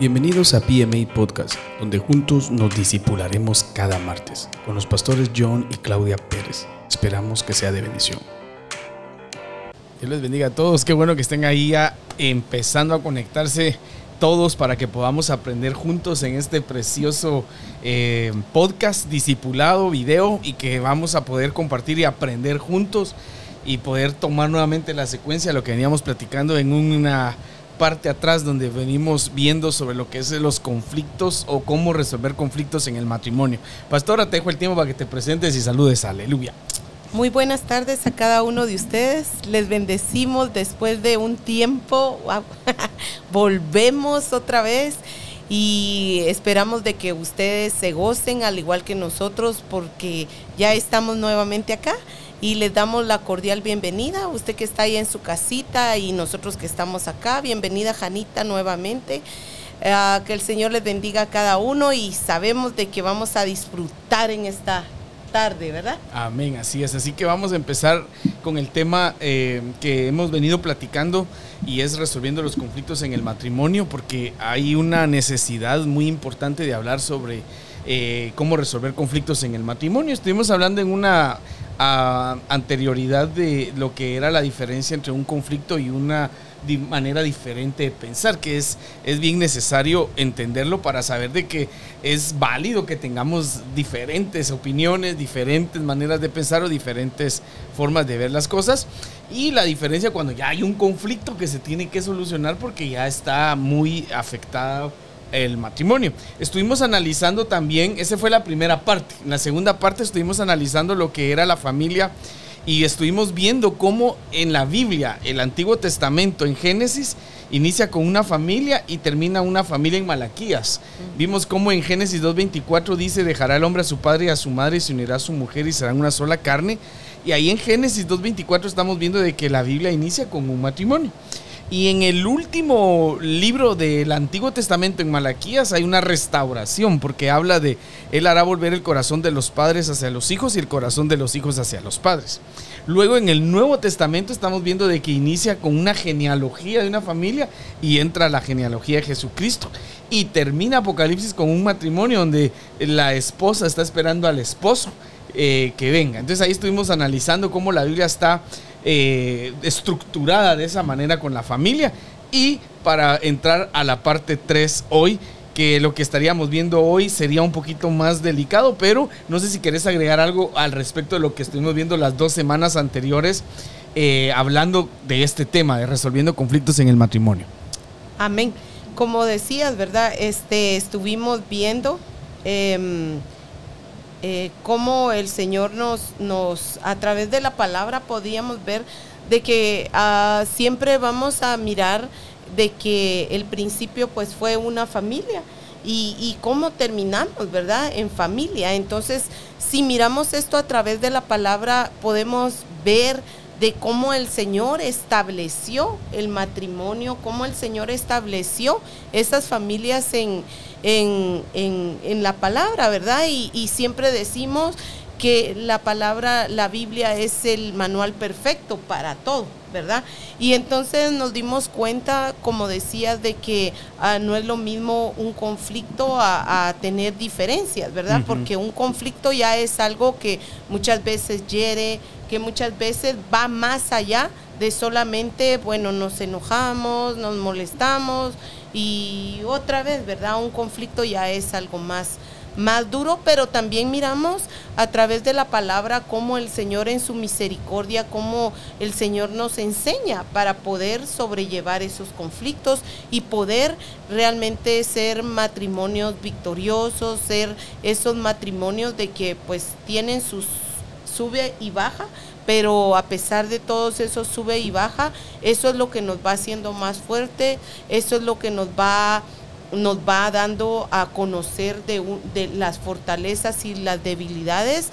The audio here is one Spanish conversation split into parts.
Bienvenidos a PMA Podcast, donde juntos nos disipularemos cada martes con los pastores John y Claudia Pérez. Esperamos que sea de bendición. Dios les bendiga a todos. Qué bueno que estén ahí ya empezando a conectarse todos para que podamos aprender juntos en este precioso eh, podcast, discipulado, video y que vamos a poder compartir y aprender juntos y poder tomar nuevamente la secuencia de lo que veníamos platicando en una parte atrás donde venimos viendo sobre lo que es los conflictos o cómo resolver conflictos en el matrimonio. Pastora, te dejo el tiempo para que te presentes y saludes. Aleluya. Muy buenas tardes a cada uno de ustedes. Les bendecimos después de un tiempo. Volvemos otra vez y esperamos de que ustedes se gocen al igual que nosotros porque ya estamos nuevamente acá y les damos la cordial bienvenida. Usted que está ahí en su casita y nosotros que estamos acá, bienvenida Janita nuevamente. Ah, que el Señor les bendiga a cada uno y sabemos de que vamos a disfrutar en esta tarde, ¿verdad? Amén, así es. Así que vamos a empezar con el tema eh, que hemos venido platicando y es resolviendo los conflictos en el matrimonio, porque hay una necesidad muy importante de hablar sobre eh, cómo resolver conflictos en el matrimonio. Estuvimos hablando en una a anterioridad de lo que era la diferencia entre un conflicto y una manera diferente de pensar, que es, es bien necesario entenderlo para saber de que es válido que tengamos diferentes opiniones, diferentes maneras de pensar o diferentes formas de ver las cosas. Y la diferencia cuando ya hay un conflicto que se tiene que solucionar porque ya está muy afectado el matrimonio. Estuvimos analizando también, esa fue la primera parte. En la segunda parte estuvimos analizando lo que era la familia y estuvimos viendo cómo en la Biblia, el Antiguo Testamento, en Génesis, inicia con una familia y termina una familia en Malaquías. Vimos cómo en Génesis 2.24 dice, dejará el hombre a su padre y a su madre y se unirá a su mujer y serán una sola carne. Y ahí en Génesis 2.24 estamos viendo de que la Biblia inicia con un matrimonio. Y en el último libro del Antiguo Testamento, en Malaquías, hay una restauración, porque habla de Él hará volver el corazón de los padres hacia los hijos y el corazón de los hijos hacia los padres. Luego en el Nuevo Testamento estamos viendo de que inicia con una genealogía de una familia y entra la genealogía de Jesucristo. Y termina Apocalipsis con un matrimonio donde la esposa está esperando al esposo eh, que venga. Entonces ahí estuvimos analizando cómo la Biblia está eh, estructurada de esa manera con la familia. Y para entrar a la parte 3 hoy, que lo que estaríamos viendo hoy sería un poquito más delicado, pero no sé si querés agregar algo al respecto de lo que estuvimos viendo las dos semanas anteriores, eh, hablando de este tema, de resolviendo conflictos en el matrimonio. Amén. Como decías, ¿verdad? Este, estuvimos viendo em, eh, cómo el Señor nos, nos, a través de la palabra podíamos ver de que ah, siempre vamos a mirar de que el principio pues fue una familia y, y cómo terminamos, ¿verdad? En familia. Entonces, si miramos esto a través de la palabra, podemos ver de cómo el Señor estableció el matrimonio, cómo el Señor estableció esas familias en, en, en, la palabra, ¿verdad? Y, y, siempre decimos que la palabra, la Biblia es el manual perfecto para todo, ¿verdad? Y entonces nos dimos cuenta, como decías, de que ah, no es lo mismo un conflicto a, tener diferencias, ¿verdad? Porque un conflicto ya es algo que muchas veces hiere, que muchas veces va más allá de solamente, bueno, nos enojamos, nos molestamos y otra vez, ¿verdad? Un conflicto ya es algo más, más duro, pero también miramos a través de la palabra cómo el Señor en su misericordia, cómo el Señor nos enseña para poder sobrellevar esos conflictos y poder realmente ser matrimonios victoriosos, ser esos matrimonios de que pues tienen sus sube y baja, pero a pesar de todos esos sube y baja, eso es lo que nos va haciendo más fuerte, eso es lo que nos va nos va dando a conocer de, de las fortalezas y las debilidades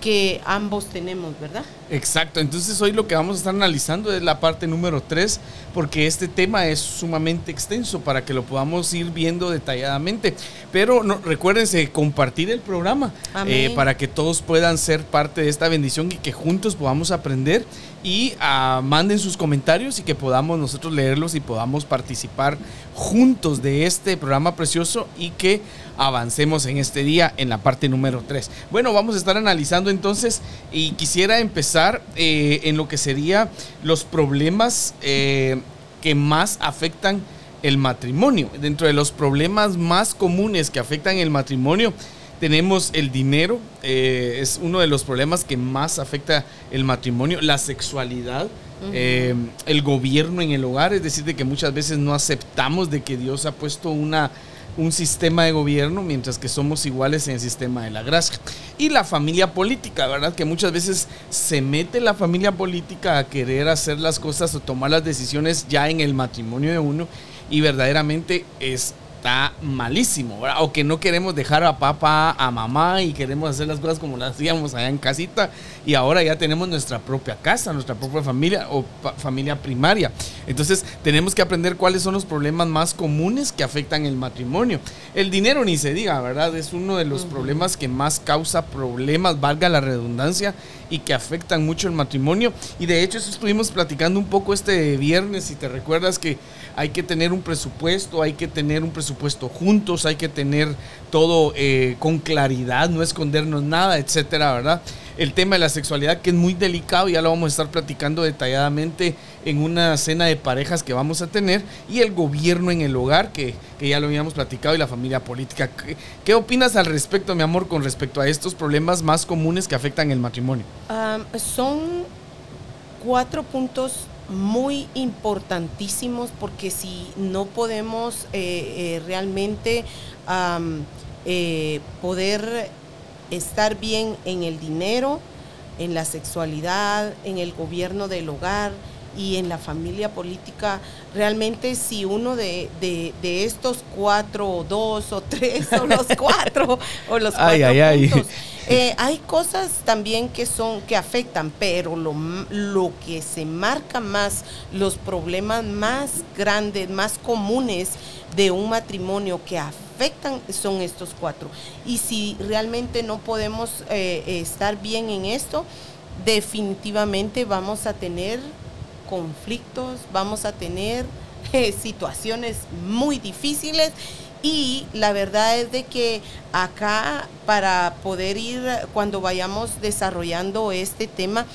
que ambos tenemos, ¿verdad? Exacto, entonces hoy lo que vamos a estar analizando es la parte número 3, porque este tema es sumamente extenso para que lo podamos ir viendo detalladamente. Pero no, recuérdense compartir el programa eh, para que todos puedan ser parte de esta bendición y que juntos podamos aprender y uh, manden sus comentarios y que podamos nosotros leerlos y podamos participar juntos de este programa precioso y que avancemos en este día en la parte número 3. Bueno, vamos a estar analizando entonces y quisiera empezar eh, en lo que sería los problemas eh, que más afectan el matrimonio. Dentro de los problemas más comunes que afectan el matrimonio, tenemos el dinero, eh, es uno de los problemas que más afecta el matrimonio, la sexualidad, eh, el gobierno en el hogar, es decir, de que muchas veces no aceptamos de que Dios ha puesto una, un sistema de gobierno mientras que somos iguales en el sistema de la gracia. Y la familia política, ¿verdad? Que muchas veces se mete la familia política a querer hacer las cosas o tomar las decisiones ya en el matrimonio de uno y verdaderamente es está malísimo, O que no queremos dejar a papá, a mamá y queremos hacer las cosas como las hacíamos allá en casita y ahora ya tenemos nuestra propia casa, nuestra propia familia o familia primaria. Entonces tenemos que aprender cuáles son los problemas más comunes que afectan el matrimonio. El dinero ni se diga, ¿verdad? Es uno de los problemas que más causa problemas, valga la redundancia, y que afectan mucho el matrimonio. Y de hecho eso estuvimos platicando un poco este viernes, si te recuerdas que hay que tener un presupuesto, hay que tener un presupuesto juntos, hay que tener todo eh, con claridad, no escondernos nada, etcétera, ¿verdad? El tema de la sexualidad que es muy delicado, ya lo vamos a estar platicando detalladamente en una cena de parejas que vamos a tener y el gobierno en el hogar que, ya lo habíamos platicado y la familia política. ¿Qué, opinas al respecto, mi amor, con respecto a estos problemas más comunes que afectan el matrimonio? son cuatro puntos muy importantísimos porque si no podemos eh, eh, realmente eh, poder estar bien en el dinero, en la sexualidad, en el gobierno del hogar y en la familia política, realmente si uno de, estos cuatro o dos o tres o los cuatro o los cuatro puntos, eh, hay cosas también que son que afectan, pero lo, lo que se marca más, los problemas más grandes, más comunes de un matrimonio que afectan son estos cuatro. Y si realmente no podemos eh, estar bien en esto, definitivamente vamos a tener conflictos, vamos a tener eh, situaciones muy difíciles y la verdad es de que acá para poder ir cuando vayamos desarrollando este tema,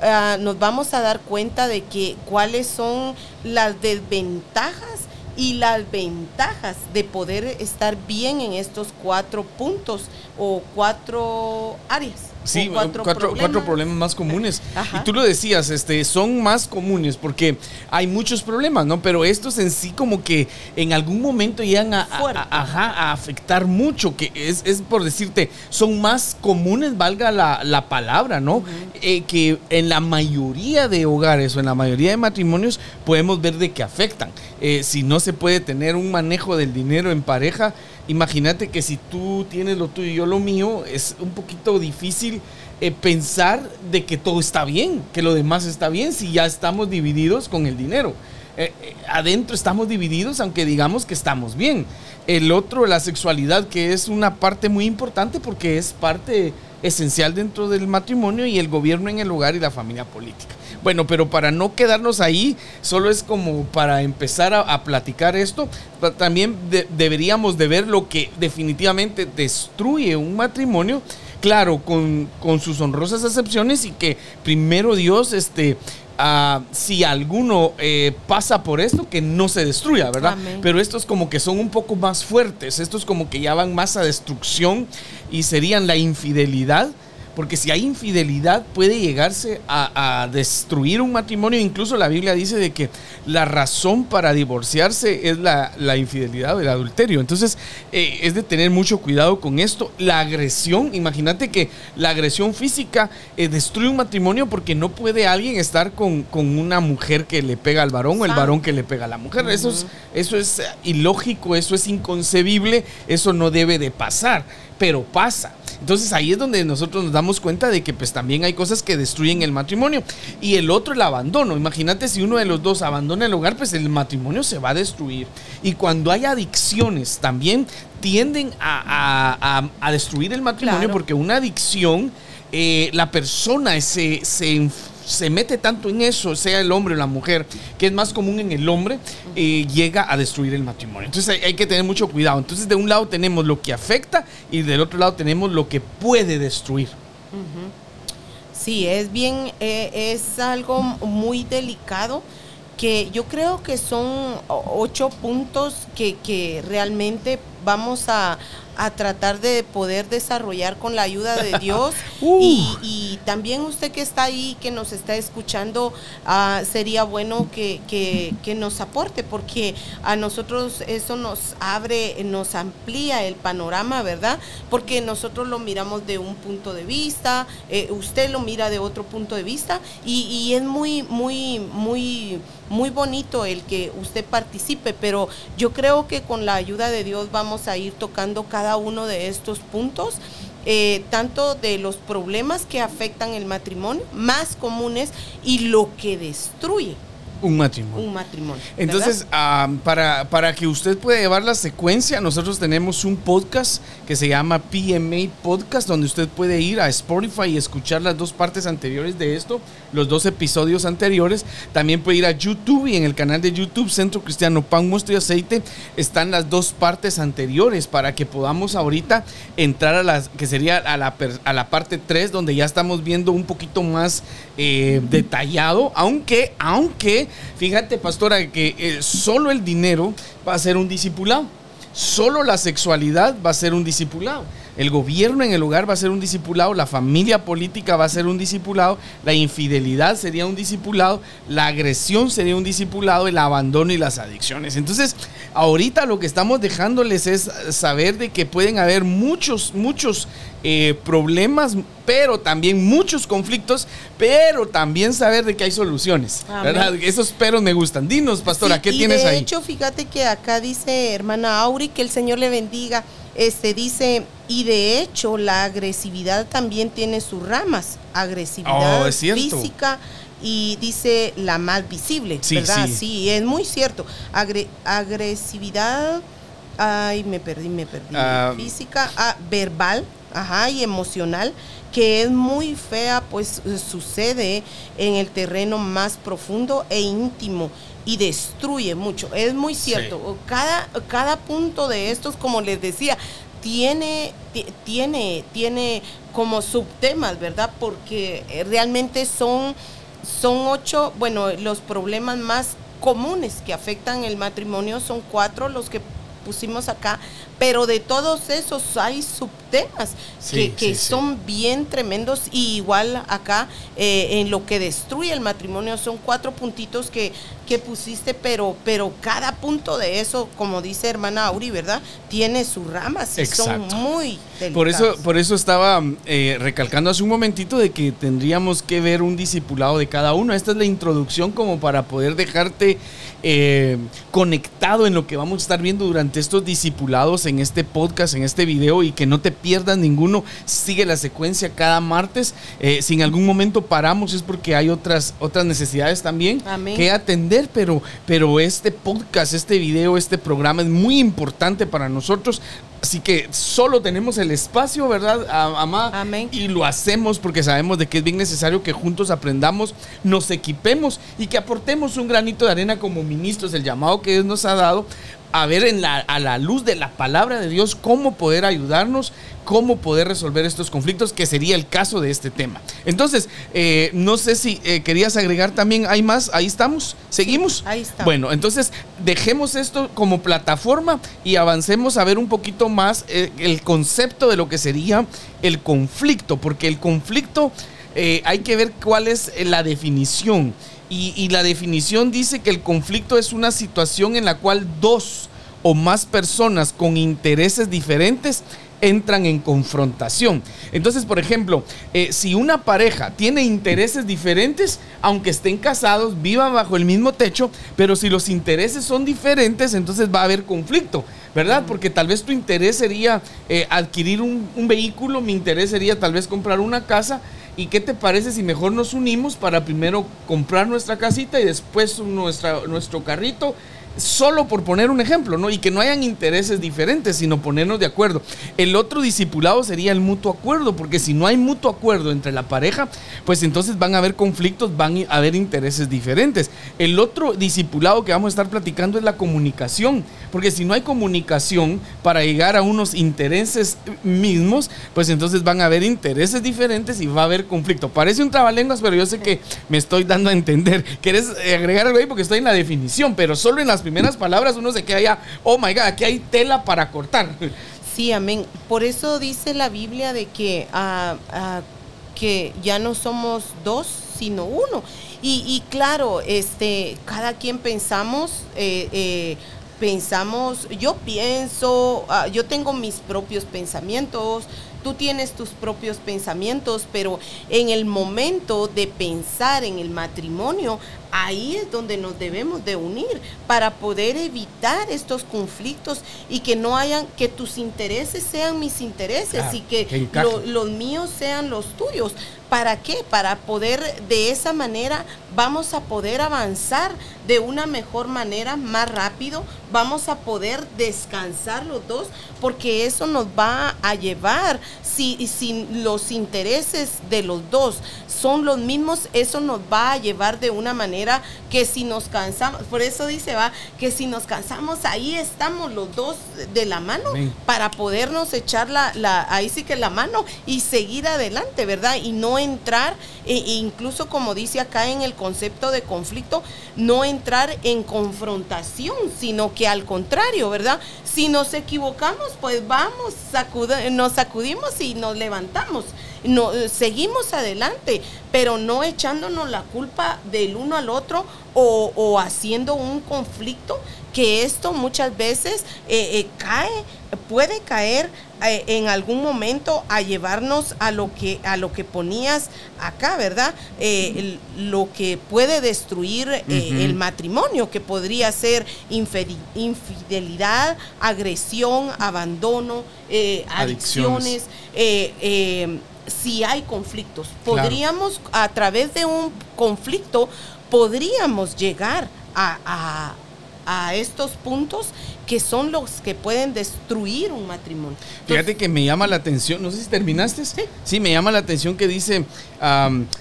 ah, nos vamos a dar cuenta de que cuáles son las desventajas y las ventajas de poder estar bien en estos cuatro puntos o cuatro áreas. Sí, cuatro, problemas. más comunes. Y tú lo decías, este, son más comunes porque hay muchos problemas, ¿no? Pero estos en sí como que en algún momento llegan a, a, afectar mucho, que es, por decirte, son más comunes, valga la, palabra, ¿no? Eh, que en la mayoría de hogares o en la mayoría de matrimonios podemos ver de que afectan. Eh, si no se puede tener un manejo del dinero en pareja, imagínate que si tú tienes lo tuyo y yo lo mío, es un poquito difícil eh, pensar de que todo está bien, que lo demás está bien, si ya estamos divididos con el dinero. Eh, eh, adentro estamos divididos, aunque digamos que estamos bien. El otro, la sexualidad, que es una parte muy importante porque es parte esencial dentro del matrimonio y el gobierno en el hogar y la familia política. Bueno, pero para no quedarnos ahí, solo es como para empezar a, platicar esto, también deberíamos de ver lo que definitivamente destruye un matrimonio, claro, con, con sus honrosas excepciones y que primero Dios, este, Uh, si alguno eh, pasa por esto, que no se destruya, ¿verdad? Pero estos como que son un poco más fuertes, estos como que ya van más a destrucción y serían la infidelidad, porque si hay infidelidad puede llegarse a, destruir un matrimonio. Incluso la Biblia dice de que la razón para divorciarse es la, infidelidad o el adulterio. Entonces eh, es de tener mucho cuidado con esto. La agresión, imagínate que la agresión física eh, destruye un matrimonio porque no puede alguien estar con, una mujer que le pega al varón o el varón que le pega a la mujer. eso, es, eso es ilógico, eso es inconcebible, eso no debe de pasar, pero pasa. Entonces ahí es donde nosotros nos damos cuenta de que pues también hay cosas que destruyen el matrimonio. Y el otro, el abandono. Imagínate si uno de los dos abandona el hogar, pues el matrimonio se va a destruir. Y cuando hay adicciones también tienden a, destruir el matrimonio porque una adicción, eh, la persona se, se se mete tanto en eso, sea el hombre o la mujer, que es más común en el hombre, eh, llega a destruir el matrimonio. Entonces hay, que tener mucho cuidado. Entonces de un lado tenemos lo que afecta y del otro lado tenemos lo que puede destruir. Sí, es bien, eh, es algo muy delicado que yo creo que son ocho puntos que, que realmente vamos a, a tratar de poder desarrollar con la ayuda de Dios. Uh. y, también usted que está ahí, que nos está escuchando, ah, sería bueno que, que, nos aporte, porque a nosotros eso nos abre, nos amplía el panorama, ¿verdad? Porque nosotros lo miramos de un punto de vista, eh, usted lo mira de otro punto de vista, y, y es muy, muy, muy muy bonito el que usted participe, pero yo creo que con la ayuda de Dios vamos a ir tocando cada uno de estos puntos. Eh, tanto de los problemas que afectan el matrimonio, más comunes, y lo que destruye un matrimonio. Un matrimonio. Entonces, para, para que usted pueda llevar la secuencia, nosotros tenemos un podcast que se llama PMA Podcast, donde usted puede ir a Spotify y escuchar las dos partes anteriores de esto, los dos episodios anteriores. También puede ir a YouTube y en el canal de YouTube Centro Cristiano Pan, Mosto y Aceite están las dos partes anteriores para que podamos ahorita entrar a las, que sería a la, a la parte 3, donde ya estamos viendo un poquito más eh, detallado, aunque, aunque fíjate, pastora, que eh, solo el dinero va a ser un discipulado. Solo la sexualidad va a ser un discipulado. El gobierno en el hogar va a ser un discipulado, la familia política va a ser un discipulado, la infidelidad sería un discipulado, la agresión sería un discipulado, el abandono y las adicciones. Entonces, ahorita lo que estamos dejándoles es saber de que pueden haber muchos, muchos eh, problemas, pero también muchos conflictos, pero también saber de que hay soluciones. ¿verdad? Esos peros me gustan. Dinos, pastora, ¿qué tienes ahí? De hecho, fíjate que acá dice hermana Auri que el Señor le bendiga. Este dice, y de hecho la agresividad también tiene sus ramas, agresividad oh, física y dice la más visible, ¿verdad? Sí. es muy cierto. agresividad, ay, me perdí, me perdí. Ah, física, ah, verbal, ajá, y emocional, que es muy fea, pues sucede en el terreno más profundo e íntimo y destruye mucho. Es muy cierto. Cada, cada punto de estos, como les decía, tiene, tiene, tiene como subtemas, ¿verdad? Porque eh, realmente son, son ocho, bueno, los problemas más comunes que afectan el matrimonio son cuatro los que pusimos acá, pero de todos esos hay subtemas que, son bien tremendos y igual acá eh, en lo que destruye el matrimonio son cuatro puntitos que, que pusiste, pero, pero cada punto de eso, como dice hermana Auri, ¿verdad? Tiene sus ramas y son muy Por eso, por eso estaba eh, recalcando hace un momentito de que tendríamos que ver un discipulado de cada uno. Esta es la introducción como para poder dejarte eh, conectado en lo que vamos a estar viendo durante estos discipulados en este podcast, en este video y que no te pierdas ninguno. Sigue la secuencia cada martes. Eh, si en algún momento paramos es porque hay otras, otras necesidades también que atender, pero, pero este podcast, este video, este programa es muy importante para nosotros. Así que solo tenemos el espacio, ¿verdad, Amá? Amén. Y lo hacemos porque sabemos de que es bien necesario que juntos aprendamos, nos equipemos y que aportemos un granito de arena como ministros, el llamado que Dios nos ha dado a ver en la, a la luz de la palabra de Dios cómo poder ayudarnos, cómo poder resolver estos conflictos, que sería el caso de este tema. Entonces, eh, no sé si eh, querías agregar también, ¿hay más? Ahí estamos, ¿seguimos? ahí está. Bueno, entonces dejemos esto como plataforma y avancemos a ver un poquito más eh, el concepto de lo que sería el conflicto, porque el conflicto hay que ver cuál es la definición. Y, la definición dice que el conflicto es una situación en la cual dos o más personas con intereses diferentes entran en confrontación. Entonces, por ejemplo, eh, si una pareja tiene intereses diferentes, aunque estén casados, vivan bajo el mismo techo, pero si los intereses son diferentes, entonces va a haber conflicto, ¿verdad? Porque tal vez tu interés sería eh, adquirir un, un vehículo, mi interés sería tal vez comprar una casa. ¿Y qué te parece si mejor nos unimos para primero comprar nuestra casita y después nuestra, nuestro carrito solo por poner un ejemplo, ¿no? Y que no hayan intereses diferentes, sino ponernos de acuerdo. El otro discipulado sería el mutuo acuerdo, porque si no hay mutuo acuerdo entre la pareja, pues entonces van a haber conflictos, van a haber intereses diferentes. El otro discipulado que vamos a estar platicando es la comunicación, porque si no hay comunicación para llegar a unos intereses mismos, pues entonces van a haber intereses diferentes y va a haber conflicto. Parece un trabalenguas, pero yo sé que me estoy dando a entender. ¿Quieres agregar algo ahí? Porque estoy en la definición, pero solo en las primeras palabras uno se queda ya, oh my God, aquí hay tela para cortar. Sí, amén. Por eso dice la Biblia de que, ah, ah, que ya no somos dos, sino uno. Y, claro, este, cada quien pensamos, eh, eh, pensamos, yo pienso, ah, yo tengo mis propios pensamientos, tú tienes tus propios pensamientos, pero en el momento de pensar en el matrimonio, ahí es donde nos debemos de unir para poder evitar estos conflictos y que no hayan, que tus intereses sean mis intereses y que los míos sean los tuyos. ¿Para qué? Para poder de esa manera vamos a poder avanzar de una mejor manera, más rápido, vamos a poder descansar los dos, porque eso nos va a llevar, si, si los intereses de los dos son los mismos, eso nos va a llevar de una manera que si nos cansamos, por eso dice, va, que si nos cansamos, ahí estamos los dos de la mano para podernos echar la, la, ahí sí que la mano y seguir adelante, ¿verdad? Y no entrar, e, incluso como dice acá en el concepto de conflicto, no entrar en confrontación, sino que al contrario, ¿verdad? Si nos equivocamos, pues vamos, nos sacudimos y nos levantamos no, eh, seguimos adelante, pero no echándonos la culpa del uno al otro o, haciendo un conflicto que esto muchas veces eh, eh, cae, puede caer en algún momento a llevarnos a lo que a lo que ponías acá, ¿verdad? lo que puede destruir el matrimonio, que podría ser infidelidad, agresión, abandono, adicciones, si hay conflictos. Podríamos, a través de un conflicto, podríamos llegar a, estos puntos que son los que pueden destruir un matrimonio. Fíjate que me llama la atención, no sé si terminaste. Sí, sí me llama la atención que dice,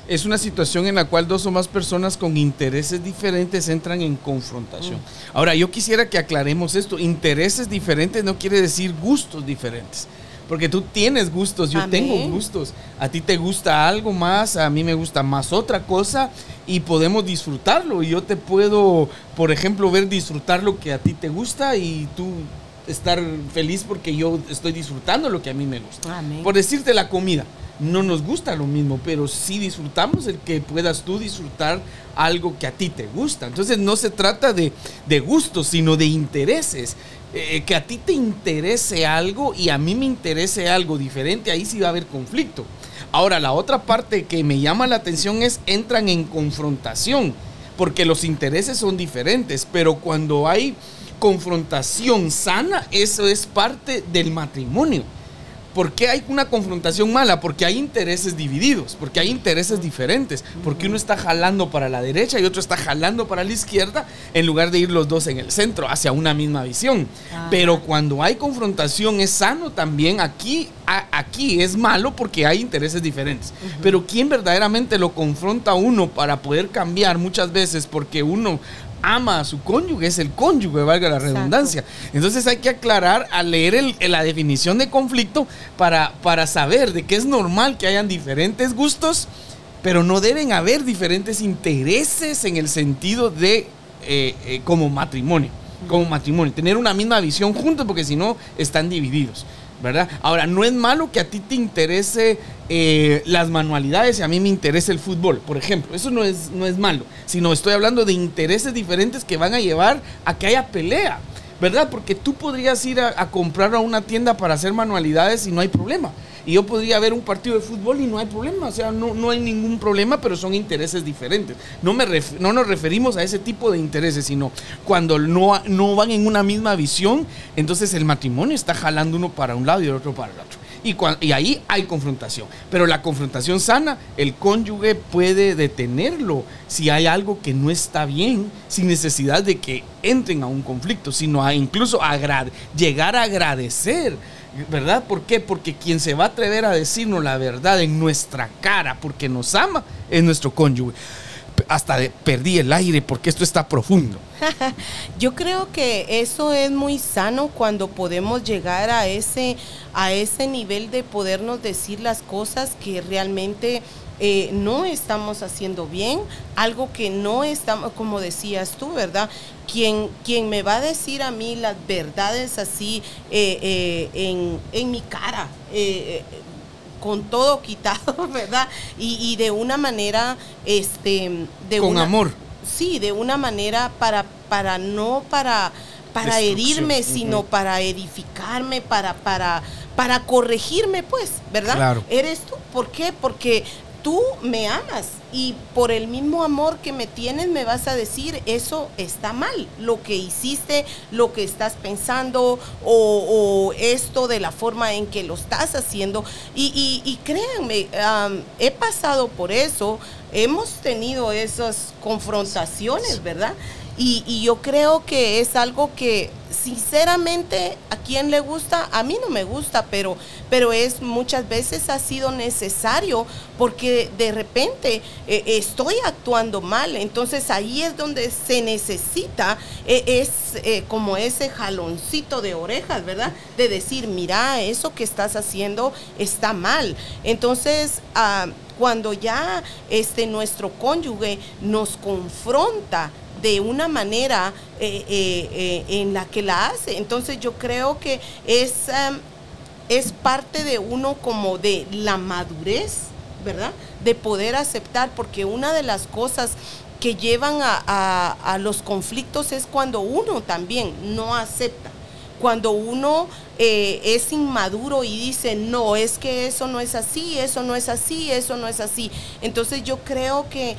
es una situación en la cual dos o más personas con intereses diferentes entran en confrontación. Mm. Ahora, yo quisiera que aclaremos esto, intereses diferentes no quiere decir gustos diferentes. Porque tú tienes gustos, yo tengo gustos. A ti te gusta algo más, a mí me gusta más otra cosa y podemos disfrutarlo. Y yo te puedo, por ejemplo, ver disfrutar lo que a ti te gusta y tú estar feliz porque yo estoy disfrutando lo que a mí me gusta. Por decirte la comida, no nos gusta lo mismo, pero sí disfrutamos el que puedas tú disfrutar algo que a ti te gusta. Entonces no se trata de, de gustos, sino de intereses. Eh, que a ti te interese algo y a mí me interese algo diferente, ahí sí va a haber conflicto. Ahora, la otra parte que me llama la atención es entran en confrontación, porque los intereses son diferentes, pero cuando hay confrontación sana, eso es parte del matrimonio. ¿Por qué hay una confrontación mala? Porque hay intereses divididos, porque hay intereses diferentes, porque uno está jalando para la derecha y otro está jalando para la izquierda en lugar de ir los dos en el centro hacia una misma visión. Pero cuando hay confrontación es sano también aquí, aquí es malo porque hay intereses diferentes. Pero ¿quién verdaderamente lo confronta a uno para poder cambiar muchas veces porque uno ama a su cónyuge, es el cónyuge, valga la redundancia. Entonces hay que aclarar al leer la definición de conflicto para, para saber de que es normal que hayan diferentes gustos, pero no deben haber diferentes intereses en el sentido de eh, eh, como matrimonio, como matrimonio, tener una misma visión juntos porque si no están divididos. ¿verdad? Ahora, no es malo que a ti te interese eh, las manualidades y a mí me interese el fútbol, por ejemplo. Eso no es, no es malo, sino estoy hablando de intereses diferentes que van a llevar a que haya pelea. ¿verdad? Porque tú podrías ir a, a comprar a una tienda para hacer manualidades y no hay problema. Y yo podría ver un partido de fútbol y no hay problema, o sea, no, no hay ningún problema, pero son intereses diferentes. No, me no nos referimos a ese tipo de intereses, sino cuando no, no van en una misma visión, entonces el matrimonio está jalando uno para un lado y el otro para el otro. Y, y, ahí hay confrontación. Pero la confrontación sana, el cónyuge puede detenerlo si hay algo que no está bien, sin necesidad de que entren a un conflicto, sino a incluso llegar a agradecer ¿Verdad? ¿Por qué? Porque quien se va a atrever a decirnos la verdad en nuestra cara porque nos ama es nuestro cónyuge. Hasta perdí el aire porque esto está profundo. Yo creo que eso es muy sano cuando podemos llegar a ese, a ese nivel de podernos decir las cosas que realmente eh, no estamos haciendo bien, algo que no estamos, como decías tú, ¿verdad? Quien, quien me va a decir a mí las verdades así eh, eh, en, en, mi cara, con todo quitado, ¿verdad? Y, de una manera, este, de con amor. Sí, de una manera para, para no para para herirme, sino para edificarme, para, para, para corregirme, pues, ¿verdad? Claro. Eres tú. ¿Por qué? Porque tú me amas y por el mismo amor que me tienes me vas a decir eso está mal, lo que hiciste, lo que estás pensando o, esto de la forma en que lo estás haciendo. Y, créanme, he pasado por eso, hemos tenido esas confrontaciones, ¿verdad? Y, yo creo que es algo que sinceramente a quien le gusta, a mí no me gusta, pero, pero es muchas veces ha sido necesario porque de repente eh, estoy actuando mal. Entonces ahí es donde se necesita, eh, es eh, como ese jaloncito de orejas, ¿verdad? De decir, mira, eso que estás haciendo está mal. Entonces, ah, cuando ya este, nuestro cónyuge nos confronta, de una manera eh, eh, eh, en la que la hace. Entonces yo creo que es, um, es parte de uno como de la madurez, ¿verdad? De poder aceptar, porque una de las cosas que llevan a, los conflictos es cuando uno también no acepta cuando uno es inmaduro y dice, no, es que eso no es así, eso no es así, eso no es así. Entonces yo creo que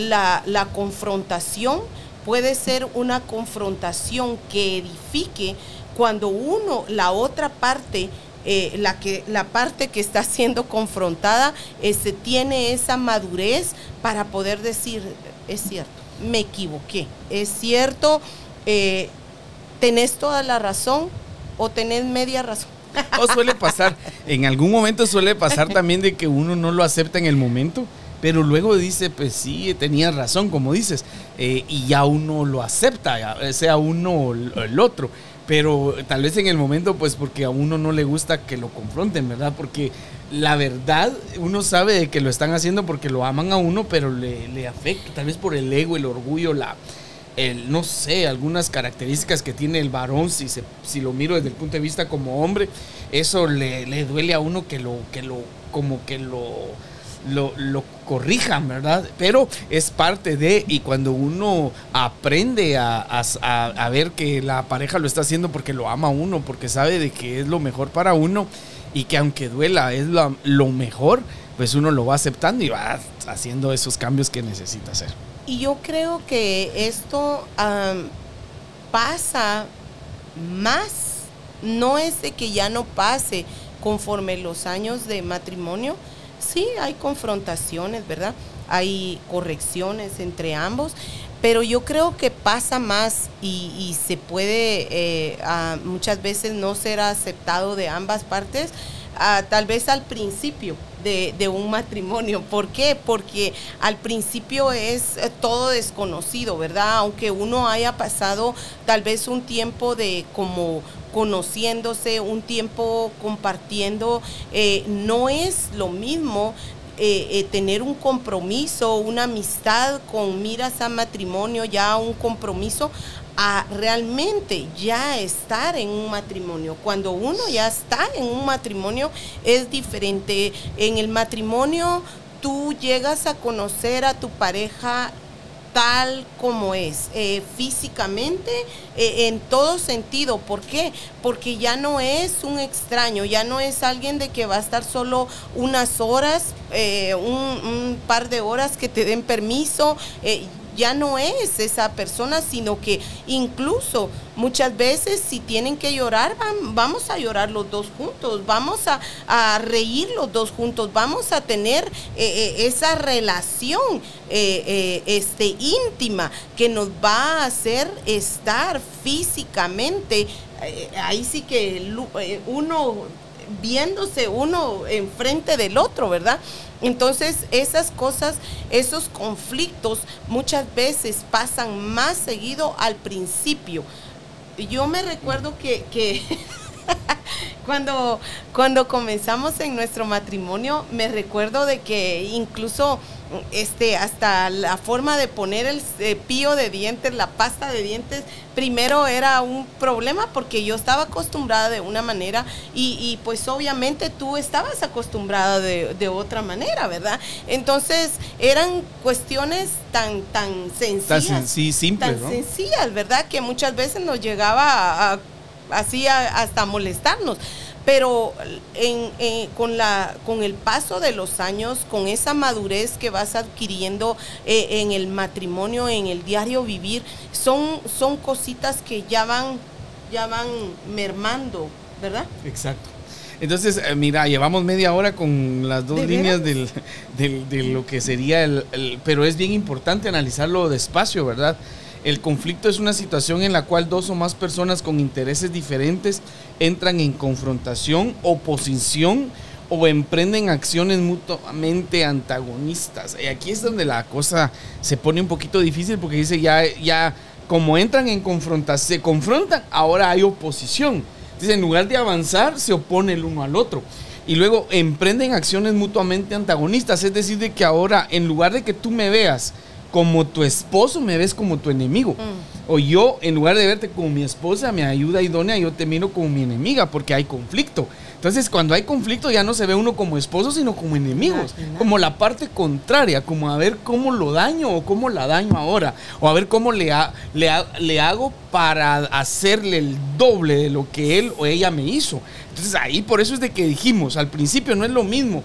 la, confrontación puede ser una confrontación que edifique cuando uno, la otra parte, eh, la, que, la parte que está siendo confrontada, este, tiene esa madurez para poder decir, es cierto, me equivoqué, es cierto, eh, tenés toda la razón o tenés media razón. O suele pasar, en algún momento suele pasar también de que uno no lo acepta en el momento pero luego dice, pues sí, tenía razón, como dices, eh, y ya uno lo acepta, sea uno o el otro. Pero tal vez en el momento, pues porque a uno no le gusta que lo confronten, ¿verdad? Porque la verdad, uno sabe de que lo están haciendo porque lo aman a uno, pero le, le afecta, tal vez por el ego, el orgullo, la, el, no sé, algunas características que tiene el varón, si, se, si lo miro desde el punto de vista como hombre, eso le, le duele a uno que lo, que lo, como que lo lo, corrijan, ¿verdad? Pero es parte de, y cuando uno aprende a, ver que la pareja lo está haciendo porque lo ama a uno, porque sabe de que es lo mejor para uno y que aunque duela es lo, mejor, pues uno lo va aceptando y va haciendo esos cambios que necesita hacer. Y yo creo que esto pasa más, no es de que ya no pase conforme los años de matrimonio, sí hay confrontaciones, ¿verdad? Hay correcciones entre ambos, pero yo creo que pasa más y, se puede eh, muchas veces no ser aceptado de ambas partes, tal vez al principio. De, un matrimonio. ¿Por qué? Porque al principio es eh, todo desconocido, ¿verdad? Aunque uno haya pasado tal vez un tiempo de como conociéndose, un tiempo compartiendo, eh, no es lo mismo eh, tener un compromiso, una amistad con miras a matrimonio, ya un compromiso, a realmente ya estar en un matrimonio. Cuando uno ya está en un matrimonio es diferente. En el matrimonio tú llegas a conocer a tu pareja tal como es, eh, físicamente, eh, en todo sentido. ¿Por qué? Porque ya no es un extraño, ya no es alguien de que va a estar solo unas horas, eh, un, un, par de horas que te den permiso ya no es esa persona, sino que incluso muchas veces si tienen que llorar, vamos a llorar los dos juntos, vamos a, reír los dos juntos, vamos a tener eh, eh, esa relación eh, este, íntima que nos va a hacer estar físicamente, ahí sí que uno viéndose uno enfrente del otro, ¿verdad? Entonces esas cosas, esos conflictos muchas veces pasan más seguido al principio. Yo me recuerdo que, cuando, cuando comenzamos en nuestro matrimonio, me recuerdo de que incluso este, hasta la forma de poner el cepillo de dientes, la pasta de dientes, primero era un problema porque yo estaba acostumbrada de una manera y, pues obviamente tú estabas acostumbrada de, otra manera, ¿verdad? Entonces eran cuestiones tan, tan sencillas. simples, tan sencillas, ¿verdad? Que muchas veces nos llegaba a, así hasta molestarnos pero con, la, con el paso de los años, con esa madurez que vas adquiriendo eh, en el matrimonio, en el diario vivir, son, son cositas que ya van, ya van mermando, ¿verdad? Exacto. Entonces, eh, mira, llevamos media hora con las dos líneas del, de lo que sería el, Pero es bien importante analizarlo despacio, ¿verdad? El conflicto es una situación en la cual dos o más personas con intereses diferentes entran en confrontación, oposición o emprenden acciones mutuamente antagonistas. Y aquí es donde la cosa se pone un poquito difícil porque dice ya, ya como entran en confrontación, se confrontan, ahora hay oposición. Entonces en lugar de avanzar, se opone el uno al otro. Y luego emprenden acciones mutuamente antagonistas, es decir, de que ahora en lugar de que tú me veas, como tu esposo me ves como tu enemigo. Mm. O yo, en lugar de verte como mi esposa, me ayuda idónea, yo te miro como mi enemiga porque hay conflicto. Entonces, cuando hay conflicto ya no se ve uno como esposo, sino como enemigos, como la parte contraria, como a ver cómo lo daño o cómo la daño ahora, o a ver cómo le, le, le hago para hacerle el doble de lo que él o ella me hizo. Entonces, ahí por eso es de que dijimos, al principio no es lo mismo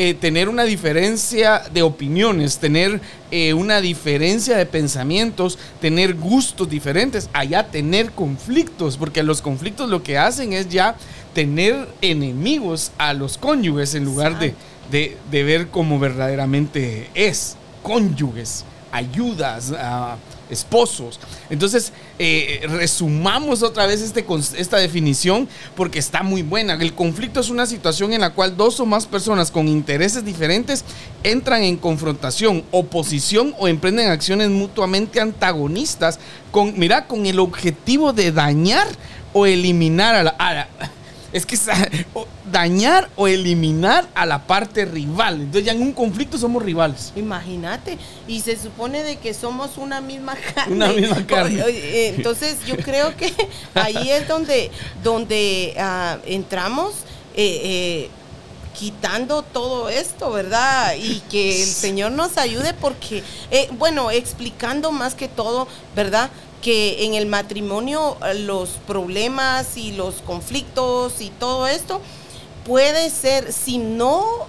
eh, tener una diferencia de opiniones, tener eh, una diferencia de pensamientos, tener gustos diferentes, allá tener conflictos, porque los conflictos lo que hacen es ya tener enemigos a los cónyuges en lugar de, de, ver como verdaderamente es, cónyuges, ayudas, a esposos. Entonces, eh, resumamos otra vez este, esta definición porque está muy buena. El conflicto es una situación en la cual dos o más personas con intereses diferentes entran en confrontación, oposición o emprenden acciones mutuamente antagonistas con, mira, con el objetivo de dañar o eliminar a la es que dañar o eliminar a la parte rival. Entonces ya en un conflicto somos rivales. Imagínate, y se supone de que somos una misma carne. Una misma carne. Eh, entonces yo creo que ahí es donde, donde ah, entramos. Eh, eh, quitando todo esto, ¿verdad? Y que el Señor nos ayude porque, bueno, explicando más que todo, ¿verdad? Que en el matrimonio eh, los problemas y los conflictos y todo esto puede ser, si no,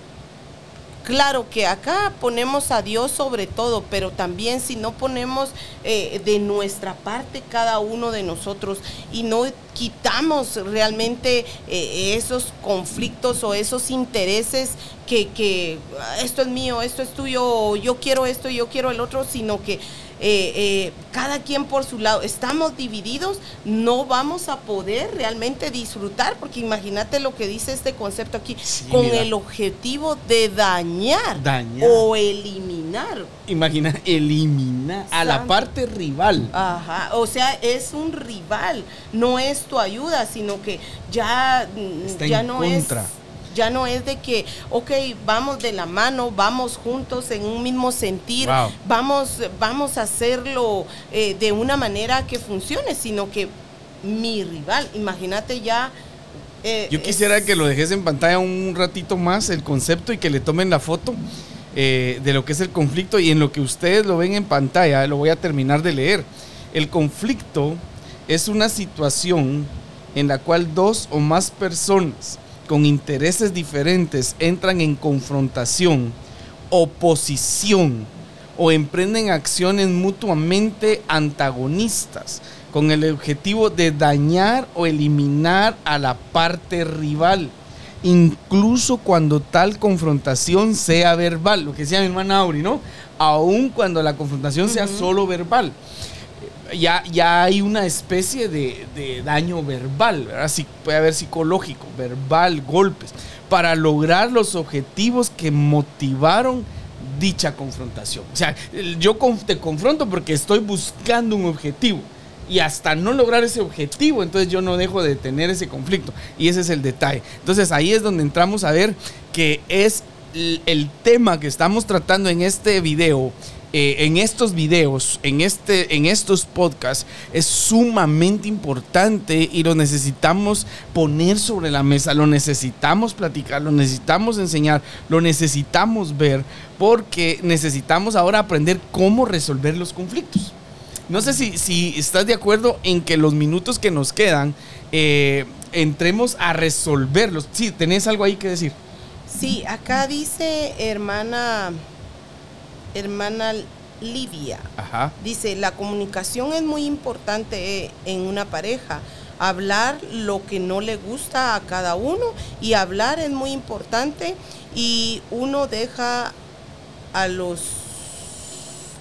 claro que acá ponemos a Dios sobre todo, pero también si no ponemos eh, de nuestra parte cada uno de nosotros y no quitamos realmente eh, esos conflictos o esos intereses que, que ah, esto es mío, esto es tuyo, yo quiero esto, yo quiero el otro, sino que eh, eh, cada quien por su lado, estamos divididos, no vamos a poder realmente disfrutar, porque imagínate lo que dice este concepto aquí, con el objetivo de dañar, o eliminar. Imagina, eliminar a la parte rival. Ajá, o sea, es un rival, no es tu ayuda, sino que ya, ya no contra. es ya no es de que, ok, vamos de la mano, vamos juntos en un mismo sentir, vamos, vamos a hacerlo eh, de una manera que funcione, sino que mi rival, imagínate ya. Eh, Yo quisiera que lo dejes en pantalla un ratito más, el concepto, y que le tomen la foto. eh, de lo que es el conflicto y en lo que ustedes lo ven en pantalla, lo voy a terminar de leer. El conflicto es una situación en la cual dos o más personas con intereses diferentes entran en confrontación, oposición o emprenden acciones mutuamente antagonistas con el objetivo de dañar o eliminar a la parte rival, incluso cuando tal confrontación sea verbal, lo que decía mi hermana Auri, ¿no? Aun cuando la confrontación sea solo verbal. Ya, ya, hay una especie de, daño verbal, ¿verdad? puede haber psicológico, verbal, golpes, para lograr los objetivos que motivaron dicha confrontación. O sea, yo te confronto porque estoy buscando un objetivo y hasta no lograr ese objetivo, entonces yo no dejo de tener ese conflicto. Y ese es el detalle. Entonces ahí es donde entramos a ver que es el tema que estamos tratando en este video. Eh, en estos videos, en, este, en estos podcasts, es sumamente importante y lo necesitamos poner sobre la mesa, lo necesitamos platicar, lo necesitamos enseñar, lo necesitamos ver, porque necesitamos ahora aprender cómo resolver los conflictos. No sé si, si estás de acuerdo en que los minutos que nos quedan eh, entremos a resolverlos. Sí, tenés algo ahí que decir. Sí, acá dice hermana, hermana Livia. Ajá. Dice, la comunicación es muy importante en una pareja. Hablar lo que no le gusta a cada uno y hablar es muy importante y uno deja a los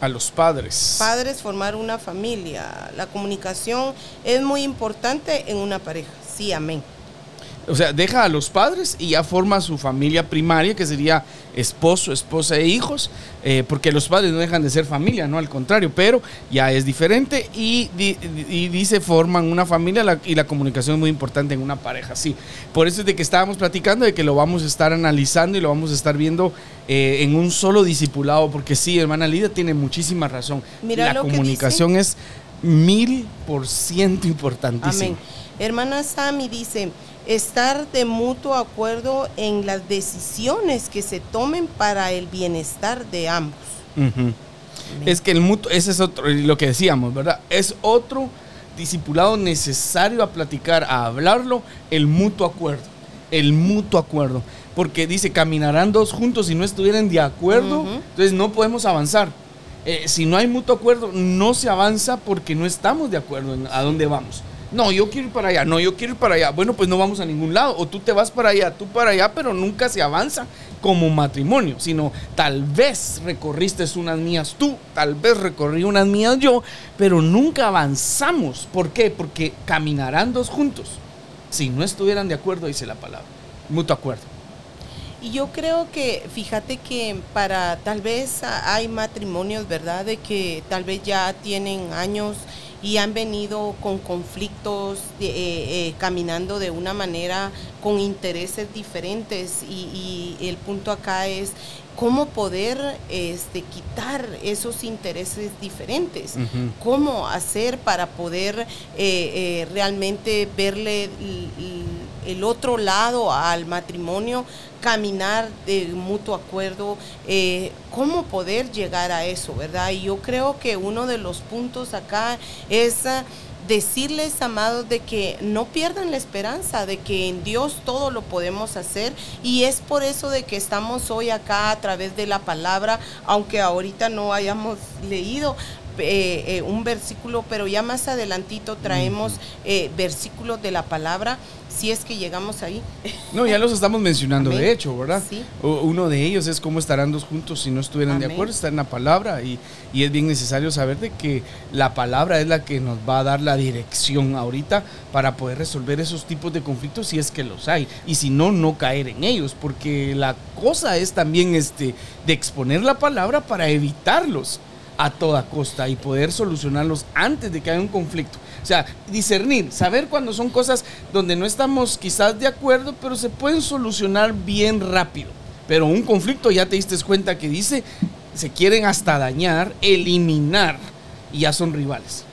a los padres. Padres formar una familia. La comunicación es muy importante en una pareja. Sí, amén o sea, deja a los padres y ya forma su familia primaria, que sería esposo, esposa e hijos, eh, porque los padres no dejan de ser familia, no al contrario, pero ya es diferente y, dice forman una familia y la comunicación es muy importante en una pareja, sí. Por eso es de que estábamos platicando de que lo vamos a estar analizando y lo vamos a estar viendo eh, en un solo discipulado, porque sí, hermana Lidia tiene muchísima razón. la comunicación es mil por ciento importantísima. Amén. Hermana Sami dice, estar de mutuo acuerdo en las decisiones que se tomen para el bienestar de ambos. Es que el mutuo, ese es otro, lo que decíamos, ¿verdad? Es otro discipulado necesario a platicar, a hablarlo, el mutuo acuerdo. El mutuo acuerdo. Porque dice, caminarán dos juntos si no estuvieran de acuerdo, entonces no podemos avanzar. Eh, si no hay mutuo acuerdo, no se avanza porque no estamos de acuerdo en a dónde vamos. No, yo quiero ir para allá, no, yo quiero ir para allá. Bueno, pues no vamos a ningún lado. O tú te vas para allá, tú para allá, pero nunca se avanza como matrimonio, sino tal vez recorriste unas mías tú, tal vez recorrí unas mías yo, pero nunca avanzamos. ¿Por qué? Porque caminarán dos juntos. Si no estuvieran de acuerdo, dice la palabra. Mutuo acuerdo. Y yo creo que, fíjate que para tal vez hay matrimonios, ¿verdad? De que tal vez ya tienen años y han venido con conflictos, eh, eh, caminando de una manera con intereses diferentes. Y, el punto acá es cómo poder este, quitar esos intereses diferentes, cómo hacer para poder eh, realmente verle el otro lado al matrimonio caminar de mutuo acuerdo, eh, cómo poder llegar a eso, ¿verdad? Y yo creo que uno de los puntos acá es ah, decirles, amados, de que no pierdan la esperanza, de que en Dios todo lo podemos hacer y es por eso de que estamos hoy acá a través de la palabra, aunque ahorita no hayamos leído, eh, eh, un versículo, pero ya más adelantito traemos versículos de la palabra si es que llegamos ahí. No, ya los estamos mencionando de hecho, ¿verdad? Sí. Uno de ellos es cómo estarán dos juntos si no estuvieran de acuerdo, está en la palabra y, y, es bien necesario saber de que la palabra es la que nos va a dar la dirección ahorita para poder resolver esos tipos de conflictos si es que los hay y si no, no caer en ellos, porque la cosa es también este, de exponer la palabra para evitarlos a toda costa y poder solucionarlos antes de que haya un conflicto. O sea, discernir, saber cuando son cosas donde no estamos quizás de acuerdo, pero se pueden solucionar bien rápido. Pero un conflicto ya te diste cuenta que dice, se quieren hasta dañar, eliminar y ya son rivales.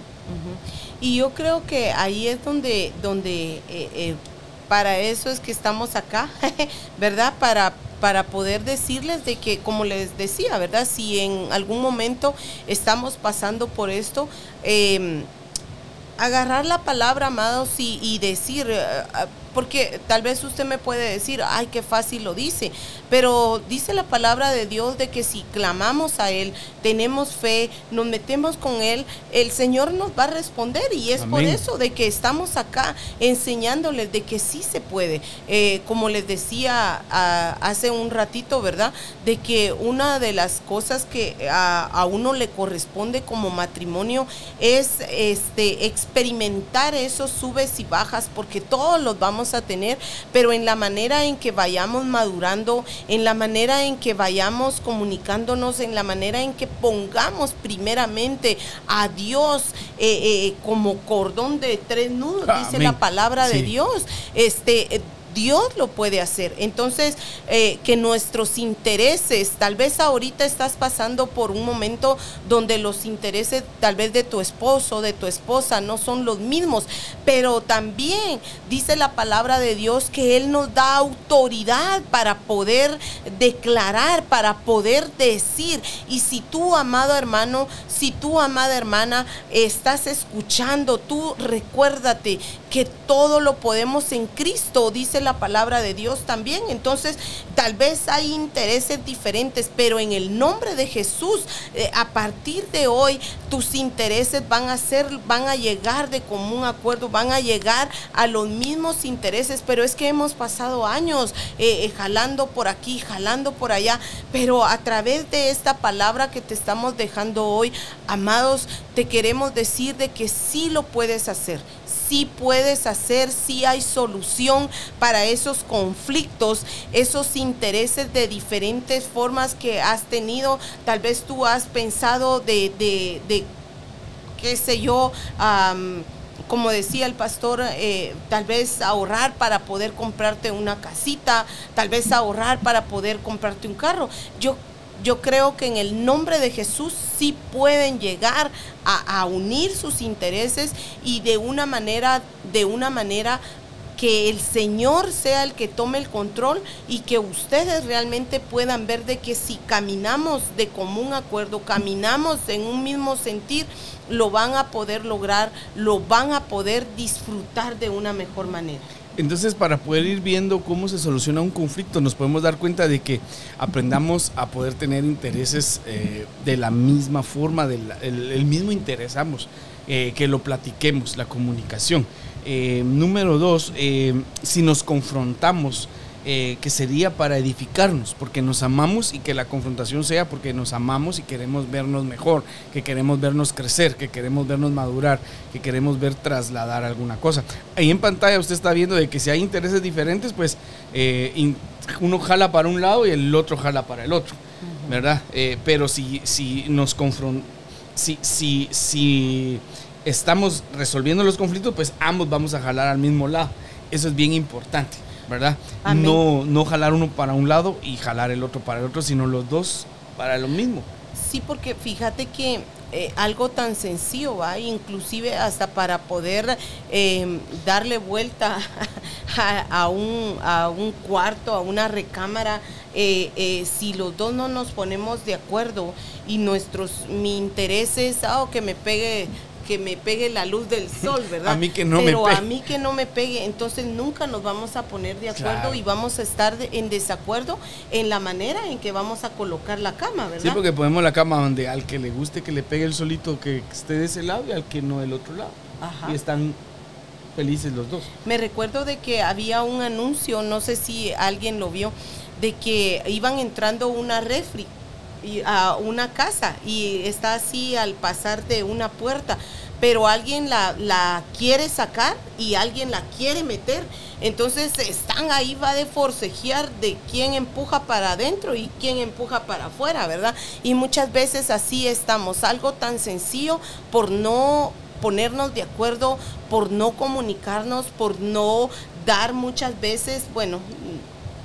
Y yo creo que ahí es donde, donde eh, eh, para eso es que estamos acá, ¿verdad? Para para poder decirles de que, como les decía, ¿verdad? Si en algún momento estamos pasando por esto, eh, agarrar la palabra, amados, y, y decir, eh, porque tal vez usted me puede decir, ay, qué fácil lo dice, pero dice la palabra de Dios de que si clamamos a Él, tenemos fe, nos metemos con Él, el Señor nos va a responder y es por eso de que estamos acá enseñándoles de que sí se puede. Eh, como les decía hace un ratito, ¿verdad? De que una de las cosas que a, a uno le corresponde como matrimonio es este experimentar esos subes y bajas, porque todos los vamos a tener, pero en la manera en que vayamos madurando, en la manera en que vayamos comunicándonos, en la manera en que pongamos primeramente a Dios eh, eh, como cordón de tres nudos, dice la palabra de Dios. Este, Dios lo puede hacer. Entonces, eh, que nuestros intereses, tal vez ahorita estás pasando por un momento donde los intereses tal vez de tu esposo, de tu esposa, no son los mismos, pero también dice la palabra de Dios que Él nos da autoridad para poder declarar, para poder decir. Y si tú, amado hermano, si tú, amada hermana, estás escuchando, tú recuérdate que todo lo podemos en Cristo, dice la palabra de Dios también. Entonces, tal vez hay intereses diferentes, pero en el nombre de Jesús, eh, a partir de hoy, tus intereses van a ser, van a llegar de común acuerdo, van a llegar a los mismos intereses, pero es que hemos pasado años eh, eh, jalando por aquí, jalando por allá, pero a través de esta palabra que te estamos dejando hoy, amados, te queremos decir de que sí lo puedes hacer sí puedes hacer, sí hay solución para esos conflictos, esos intereses de diferentes formas que has tenido. Tal vez tú has pensado de, de, qué sé yo, como decía el pastor, eh, tal vez ahorrar para poder comprarte una casita, tal vez ahorrar para poder comprarte un carro. Yo yo creo que en el nombre de Jesús sí pueden llegar a, unir sus intereses y de una manera, de una manera que el Señor sea el que tome el control y que ustedes realmente puedan ver de que si caminamos de común acuerdo, caminamos en un mismo sentir, lo van a poder lograr, lo van a poder disfrutar de una mejor manera. Entonces, para poder ir viendo cómo se soluciona un conflicto, nos podemos dar cuenta de que aprendamos a poder tener intereses eh, de la misma forma, del el, mismo interesamos, eh, que lo platiquemos, la comunicación. Eh, número dos, si nos confrontamos, eh, que sería para edificarnos, porque nos amamos y que la confrontación sea porque nos amamos y queremos vernos mejor, que queremos vernos crecer, que queremos vernos madurar, que queremos ver trasladar alguna cosa. Ahí en pantalla usted está viendo de que si hay intereses diferentes, pues eh, uno jala para un lado y el otro jala para el otro, ¿verdad? Eh, pero si, si nos confrontamos, si, si, si estamos resolviendo los conflictos, pues ambos vamos a jalar al mismo lado. Eso es bien importante. ¿Verdad? No, no jalar uno para un lado y jalar el otro para el otro, sino los dos para lo mismo. Sí, porque fíjate que eh, algo tan sencillo, ¿va? inclusive hasta para poder em, darle vuelta a, un, a un cuarto, a una recámara, eh, eh, si los dos no nos ponemos de acuerdo y nuestros mi interés es oh, que me pegue que me pegue la luz del sol, ¿verdad? a mí que no Pero me a mí que no me pegue, entonces nunca nos vamos a poner de acuerdo y vamos a estar en desacuerdo en la manera en que vamos a colocar la cama, ¿verdad? Sí, porque ponemos la cama donde al que le guste que le pegue el solito que esté de ese lado y al que no del otro lado. Ajá. Y están felices los dos. Me recuerdo de que había un anuncio, no sé si alguien lo vio, de que iban entrando una refri a una casa y está así al pasar de una puerta, pero alguien la, quiere sacar y alguien la quiere meter. Entonces están ahí, va de forcejear de quién empuja para adentro y quién empuja para afuera, ¿verdad? Y muchas veces así estamos, algo tan sencillo por no ponernos de acuerdo, por no comunicarnos, por no dar muchas veces, bueno,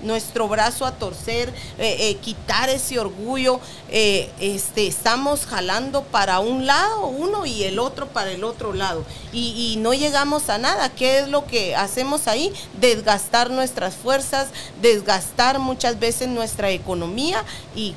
nuestro brazo a torcer, eh, eh, quitar ese orgullo. Eh, este, estamos jalando para un lado uno y el otro para el otro lado. Y, no llegamos a nada. ¿Qué es lo que hacemos ahí? Desgastar nuestras fuerzas, desgastar muchas veces nuestra economía y,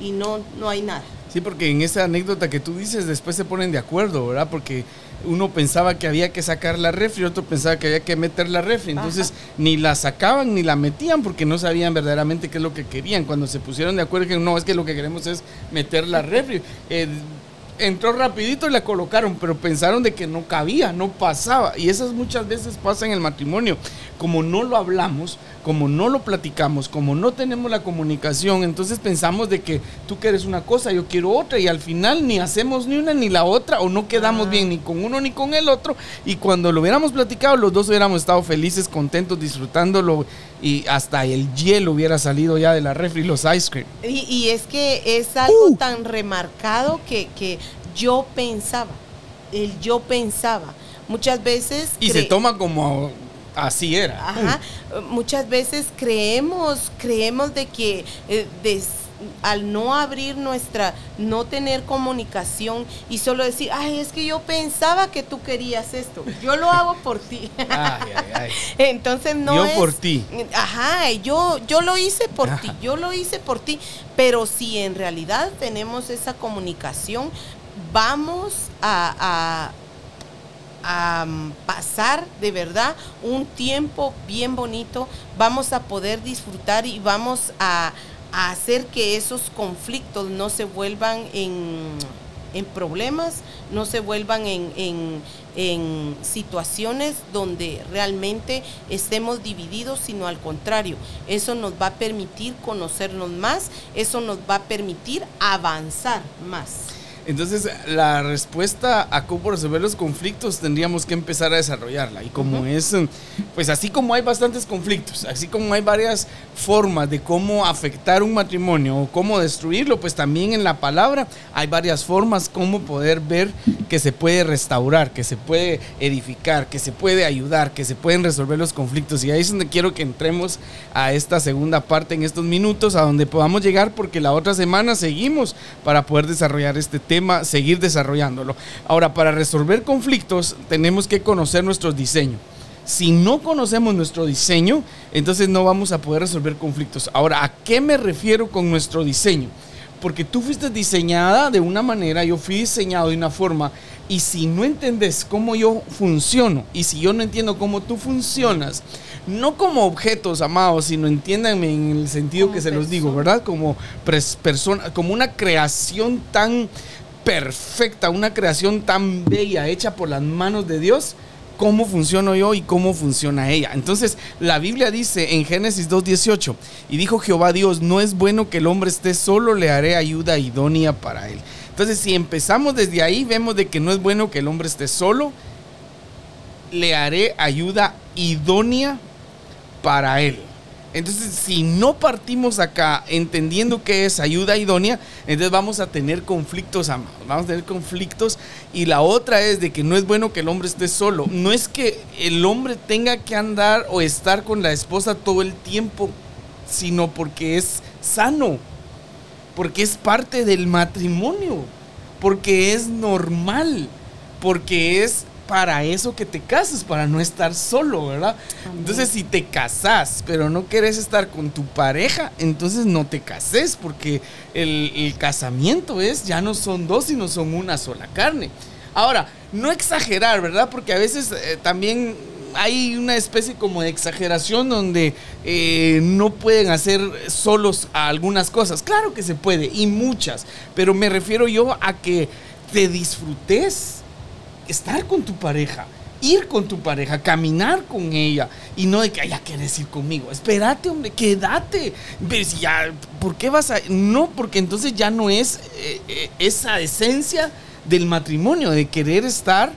y no, no hay nada. Sí, porque en esa anécdota que tú dices, después se ponen de acuerdo, ¿verdad? Porque uno pensaba que había que sacar la refri, otro pensaba que había que meter la refri. Entonces ni la sacaban ni la metían porque no sabían verdaderamente qué es lo que querían. Cuando se pusieron de acuerdo que no, es que lo que queremos es meter la refri. Eh, entró rapidito y la colocaron, pero pensaron de que no cabía, no pasaba. Y esas muchas veces pasa en el matrimonio. Como no lo hablamos, como no lo platicamos, como no tenemos la comunicación, entonces pensamos de que tú quieres una cosa, yo quiero otra, y al final ni hacemos ni una ni la otra, o no quedamos bien ni con uno ni con el otro. Y cuando lo hubiéramos platicado, los dos hubiéramos estado felices, contentos, disfrutándolo, y hasta el hielo hubiera salido ya de la refri, los ice cream. Y, es que es algo uh. tan remarcado que, que yo pensaba, el yo pensaba. Muchas veces... Y se toma como así era. Ajá. Muchas veces creemos, creemos de que eh, al no abrir nuestra, no tener comunicación y solo decir, ay, es que yo pensaba que tú querías esto, yo lo hago por ti. Ay, ay, ay. Entonces no yo por ti. Ajá, yo, yo lo hice por ti, yo lo hice por ti, pero si en realidad tenemos esa comunicación, vamos a, pasar de verdad un tiempo bien bonito, vamos a poder disfrutar y vamos a, hacer que esos conflictos no se vuelvan en, problemas, no se vuelvan en, en, situaciones donde realmente estemos divididos, sino al contrario, eso nos va a permitir conocernos más, eso nos va a permitir avanzar más. Entonces, la respuesta a cómo resolver los conflictos tendríamos que empezar a desarrollarla. Y como es, pues así como hay bastantes conflictos, así como hay varias formas de cómo afectar un matrimonio o cómo destruirlo, pues también en la palabra hay varias formas cómo poder ver que se puede restaurar, que se puede edificar, que se puede ayudar, que se pueden resolver los conflictos. Y ahí es donde quiero que entremos a esta segunda parte en estos minutos, a donde podamos llegar, porque la otra semana seguimos para poder desarrollar este tema seguir desarrollándolo. Ahora, para resolver conflictos tenemos que conocer nuestro diseño. Si no conocemos nuestro diseño, entonces no vamos a poder resolver conflictos. Ahora, ¿a qué me refiero con nuestro diseño? Porque tú fuiste diseñada de una manera, yo fui diseñado de una forma, y si no entiendes cómo yo funciono, y si yo no entiendo cómo tú funcionas, no como objetos amados, sino entiéndanme en el sentido que se los digo, ¿verdad? Como persona, como una creación tan perfecta, una creación tan bella, hecha por las manos de Dios, cómo funciono yo y cómo funciona ella. Entonces, la Biblia dice en Génesis 2.18, y dijo Jehová Dios, no es bueno que el hombre esté solo, le haré ayuda idónea para él. Entonces, si empezamos desde ahí, vemos de que no es bueno que el hombre esté solo, le haré ayuda idónea para él. Entonces, si no partimos acá entendiendo que es ayuda idónea, entonces vamos a tener conflictos, amados. Vamos a tener conflictos. Y la otra es de que no es bueno que el hombre esté solo. No es que el hombre tenga que andar o estar con la esposa todo el tiempo, sino porque es sano. Porque es parte del matrimonio. Porque es normal. Porque es para eso que te casas, para no estar solo, ¿verdad? Entonces, si te casas, pero no quieres estar con tu pareja, entonces no te cases, porque el, casamiento es, ya no son dos, sino son una sola carne. Ahora, no exagerar, ¿verdad? Porque a veces eh, también hay una especie como de exageración donde eh, no pueden hacer solos algunas cosas. Claro que se puede, y muchas, pero me refiero yo a que te disfrutes estar con tu pareja, ir con tu pareja, caminar con ella y no de que ya quieres ir conmigo. Espérate, hombre, quédate. ya, ¿por qué vas a.? No, porque entonces ya no es eh, eh, esa esencia del matrimonio, de querer estar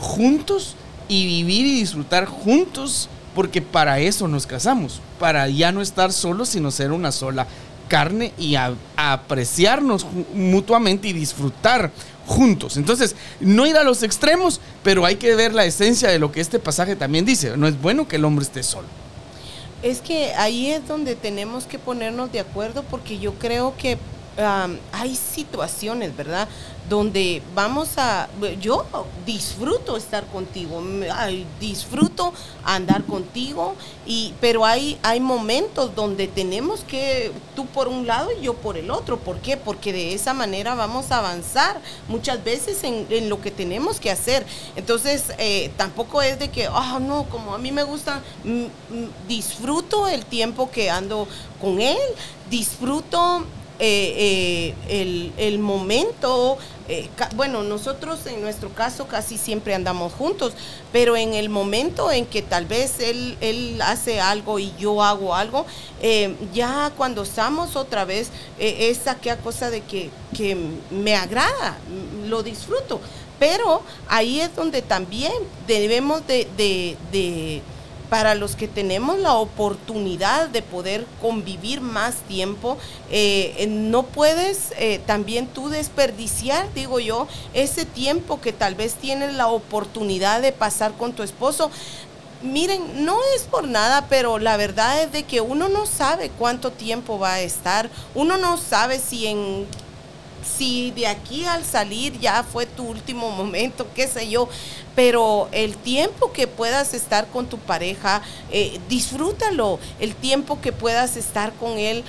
juntos y vivir y disfrutar juntos, porque para eso nos casamos, para ya no estar solos, sino ser una sola carne y apreciarnos mutuamente y disfrutar juntos. Entonces, no ir a los extremos, pero hay que ver la esencia de lo que este pasaje también dice. No es bueno que el hombre esté solo. Es que ahí es donde tenemos que ponernos de acuerdo porque yo creo que hay situaciones, ¿verdad? Donde vamos a, yo disfruto estar contigo, disfruto andar contigo, y, pero hay, hay momentos donde tenemos que, tú por un lado y yo por el otro. ¿Por qué? Porque de esa manera vamos a avanzar muchas veces en, lo que tenemos que hacer. Entonces, eh, tampoco es de que, ah, no, como a mí me gusta, disfruto el tiempo que ando con él, disfruto eh, eh, el, momento, eh, bueno, nosotros en nuestro caso casi siempre andamos juntos, pero en el momento en que tal vez él, él hace algo y yo hago algo, ya cuando estamos otra vez, es aquella cosa de que, que me agrada, lo disfruto, pero ahí es donde también debemos de, de para los que tenemos la oportunidad de poder convivir más tiempo, eh, no puedes eh, también tú desperdiciar, digo yo, ese tiempo que tal vez tienes la oportunidad de pasar con tu esposo. Miren, no es por nada, pero la verdad es de que uno no sabe cuánto tiempo va a estar, uno no sabe si en si de aquí al salir ya fue tu último momento, qué sé yo, pero el tiempo que puedas estar con tu pareja, eh, disfrútalo, el tiempo que puedas estar con él.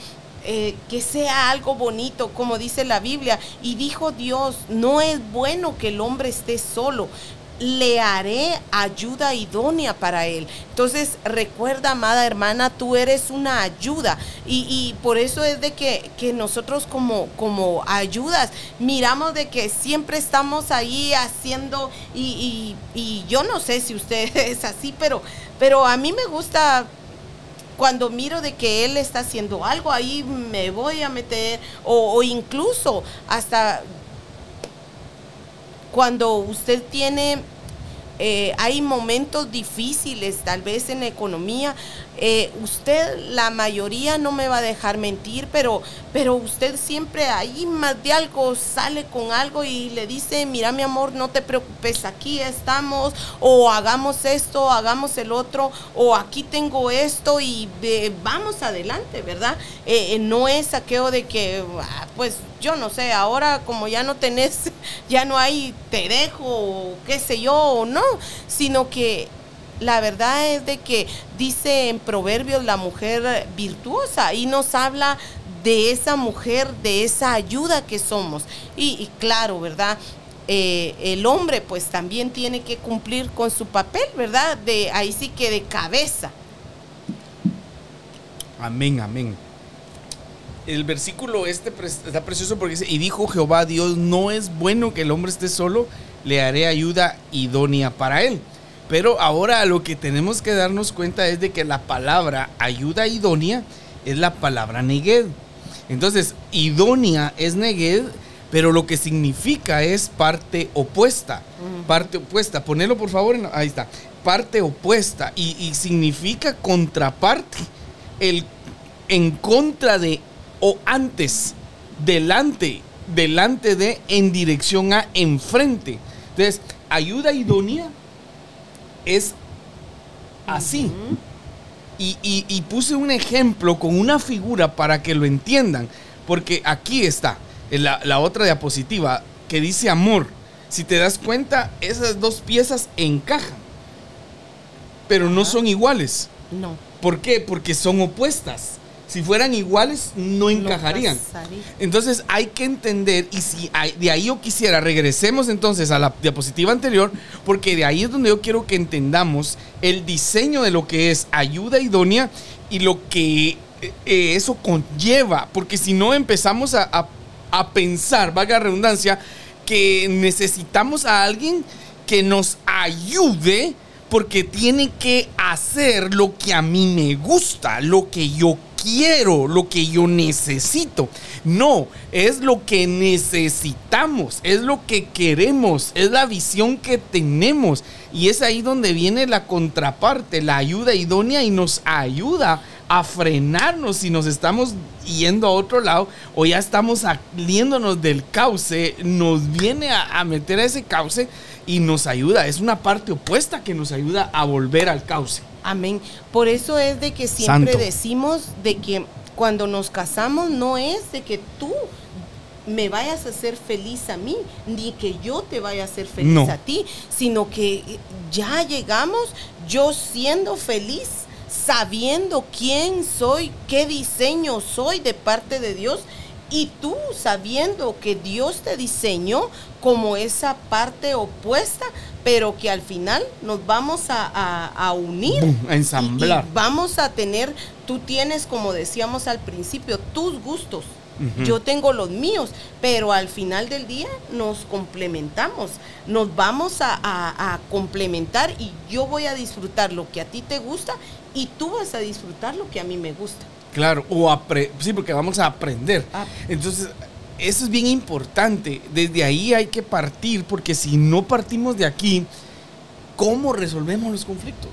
Eh, que sea algo bonito, como dice la Biblia. Y dijo Dios, no es bueno que el hombre esté solo le haré ayuda idónea para él. Entonces, recuerda, amada hermana, tú eres una ayuda. Y, por eso es de que, nosotros como, como ayudas miramos de que siempre estamos ahí haciendo, y, yo no sé si usted es así, pero, pero a mí me gusta cuando miro de que él está haciendo algo, ahí me voy a meter, o incluso hasta cuando usted tiene, eh, hay momentos difíciles, tal vez en la economía, eh, usted, la mayoría no me va a dejar mentir, pero, pero usted siempre ahí más de algo sale con algo y le dice, mira mi amor, no te preocupes, aquí estamos, o hagamos esto, hagamos el otro, o aquí tengo esto y vamos adelante, ¿verdad? Eh, eh, no es saqueo de que, ah, pues yo no sé, ahora como ya no tenés, ya no hay te dejo, o qué sé yo, o no, sino que la verdad es de que dice en Proverbios la mujer virtuosa y nos habla de esa mujer, de esa ayuda que somos. Y, claro, ¿verdad? Eh, el hombre pues también tiene que cumplir con su papel, ¿verdad? De ahí sí que de cabeza. Amén, amén. El versículo este está precioso porque dice, y dijo Jehová Dios, no es bueno que el hombre esté solo, le haré ayuda idónea para él. Pero ahora lo que tenemos que darnos cuenta es de que la palabra ayuda idónea es la palabra neged. Entonces, idónea es neged, pero lo que significa es parte opuesta. Parte opuesta. Ponelo por favor. ahí está. Parte opuesta. Y, y, significa contraparte. El en contra de o antes. Delante. Delante de, en dirección a, enfrente. Entonces, ayuda idónea es así. y, puse un ejemplo con una figura para que lo entiendan. Porque aquí está, la, la otra diapositiva, que dice amor. Si te das cuenta, esas dos piezas encajan. Pero no son iguales. No. ¿Por qué? Porque son opuestas si fueran iguales no encajarían. entonces hay que entender, y si de ahí yo quisiera, regresemos entonces a la diapositiva anterior, porque de ahí es donde yo quiero que entendamos el diseño de lo que es ayuda idónea y lo que eh, eso conlleva, porque si no empezamos a, a pensar, valga la redundancia, que necesitamos a alguien que nos ayude porque tiene que hacer lo que a mí me gusta, lo que yo quiero, lo que yo necesito. No, es lo que necesitamos, es lo que queremos, es la visión que tenemos. Y es ahí donde viene la contraparte, la ayuda idónea y nos ayuda a frenarnos si nos estamos yendo a otro lado o ya estamos saliéndonos del cauce, nos viene a, a meter a ese cauce y nos ayuda, es una parte opuesta que nos ayuda a volver al cauce. Amén. Por eso es de que siempre decimos de que cuando nos casamos no es de que tú me vayas a hacer feliz a mí, ni que yo te vaya a hacer feliz a ti, sino que ya llegamos yo siendo feliz, sabiendo quién soy, qué diseño soy de parte de Dios, y tú sabiendo que Dios te diseñó como esa parte opuesta, pero que al final nos vamos a, unir, a ensamblar. vamos a tener, tú tienes, como decíamos al principio, tus gustos yo tengo los míos, pero al final del día nos complementamos, nos vamos a, complementar y yo voy a disfrutar lo que a ti te gusta y tú vas a disfrutar lo que a mí me gusta. Claro, o sí, porque vamos a aprender. Ah. Entonces, eso es bien importante. Desde ahí hay que partir, porque si no partimos de aquí, ¿cómo resolvemos los conflictos?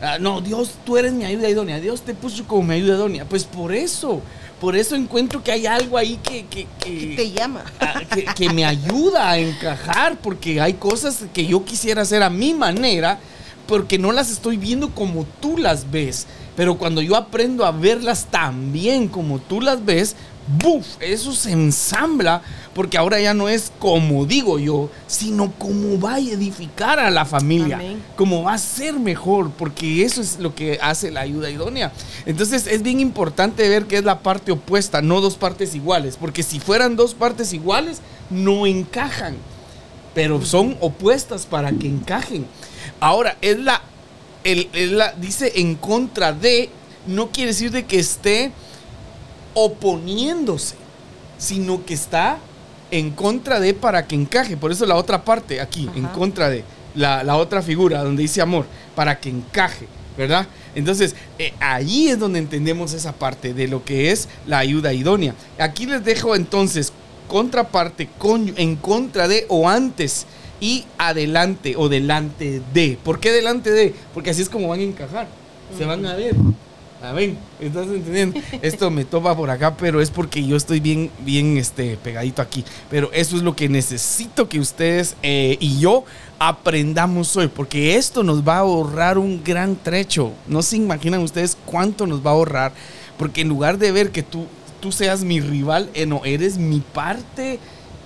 Ah, no, Dios, tú eres mi ayuda idónea. Dios te puso como mi ayuda idónea. Pues por eso, por eso encuentro que hay algo ahí que, que, te llama. Ah, que, me ayuda a encajar, porque hay cosas que yo quisiera hacer a mi manera, porque no las estoy viendo como tú las ves. Pero cuando yo aprendo a verlas también como tú las ves, ¡buf! Eso se ensambla porque ahora ya no es como digo yo, sino como va a edificar a la familia, como va a ser mejor, porque eso es lo que hace la ayuda idónea. Entonces es bien importante ver que es la parte opuesta, no dos partes iguales, porque si fueran dos partes iguales, no encajan, pero son opuestas para que encajen. Ahora, es la, la dice en contra de, no quiere decir de que esté oponiéndose, sino que está en contra de para que encaje. Por eso la otra parte aquí, en contra de la, otra figura donde dice amor, para que encaje, ¿verdad? Entonces, eh, ahí es donde entendemos esa parte de lo que es la ayuda idónea. Aquí les dejo entonces contraparte con, en contra de o antes y adelante o delante de. ¿Por qué delante de? Porque así es como van a encajar. Se van a ver. A ver, ¿estás entendiendo? Esto me topa por acá, pero es porque yo estoy bien, bien este, pegadito aquí. Pero eso es lo que necesito que ustedes eh, y yo aprendamos hoy, porque esto nos va a ahorrar un gran trecho. No se imaginan ustedes cuánto nos va a ahorrar, porque en lugar de ver que tú, tú seas mi rival, eh, no, eres mi parte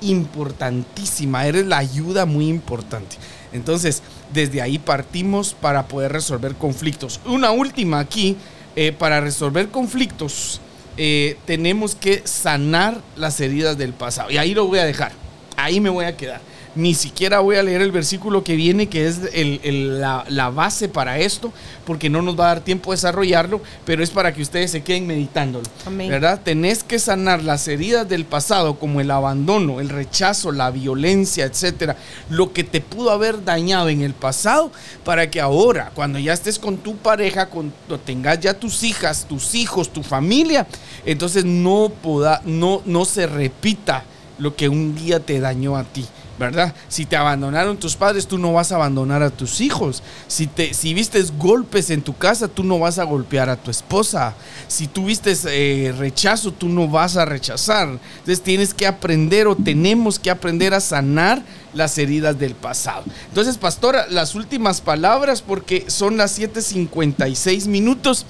importantísima, eres la ayuda muy importante. Entonces, desde ahí partimos para poder resolver conflictos. Una última aquí eh, para resolver conflictos eh, tenemos que sanar las heridas del pasado. Y ahí lo voy a dejar. Ahí me voy a quedar ni siquiera voy a leer el versículo que viene, que es la, base para esto, porque no nos va a dar tiempo de desarrollarlo, pero es para que ustedes se queden meditándolo. ¿Verdad? Tenés que sanar las heridas del pasado, como el abandono, el rechazo, la violencia, etcétera, lo que te pudo haber dañado en el pasado, para que ahora, cuando ya estés con tu pareja, cuando tengas ya tus hijas, tus hijos, tu familia, entonces no, pueda no, no se repita lo que un día te dañó a ti. ¿Verdad? Si te abandonaron tus padres, tú no vas a abandonar a tus hijos. Si, te, si vistes golpes en tu casa, tú no vas a golpear a tu esposa. Si tú vistes eh, rechazo, tú no vas a rechazar. Entonces tienes que aprender o tenemos que aprender a sanar las heridas del pasado. Entonces, pastora, las últimas palabras porque son las 7.56 minutos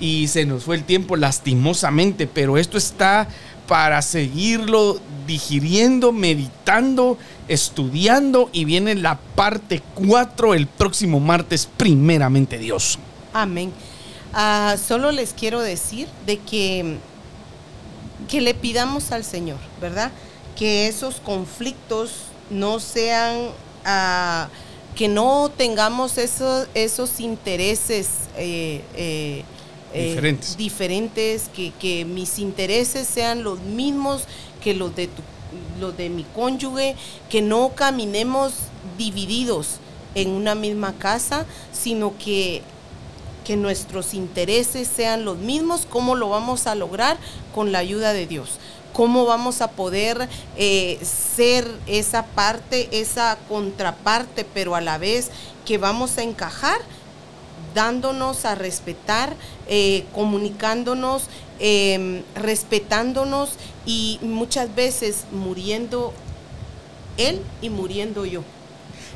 y se nos fue el tiempo lastimosamente, pero esto está para seguirlo digiriendo, meditando, estudiando y viene la parte 4 el próximo martes, primeramente Dios. Amén. Ah, solo les quiero decir de que, que le pidamos al Señor, ¿verdad? Que esos conflictos no sean, ah, que no tengamos esos, esos intereses. Eh, eh, eh, diferentes, que, que, mis intereses sean los mismos que los de, los de mi cónyuge, que no caminemos divididos en una misma casa, sino que, que nuestros intereses sean los mismos. ¿Cómo lo vamos a lograr? Con la ayuda de Dios. ¿Cómo vamos a poder eh, ser esa parte, esa contraparte, pero a la vez que vamos a encajar? Dándonos a respetar, eh, comunicándonos, em, respetándonos y muchas veces muriendo él y muriendo yo.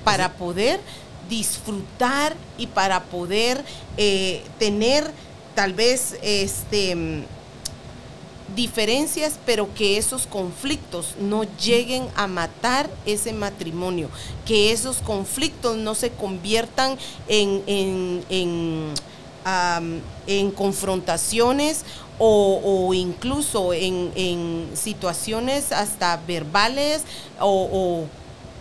para poder disfrutar y para poder eh, tener tal vez este diferencias, pero que esos conflictos no lleguen a matar ese matrimonio, que esos conflictos no se conviertan en, en, en, confrontaciones o, incluso en, situaciones hasta verbales o,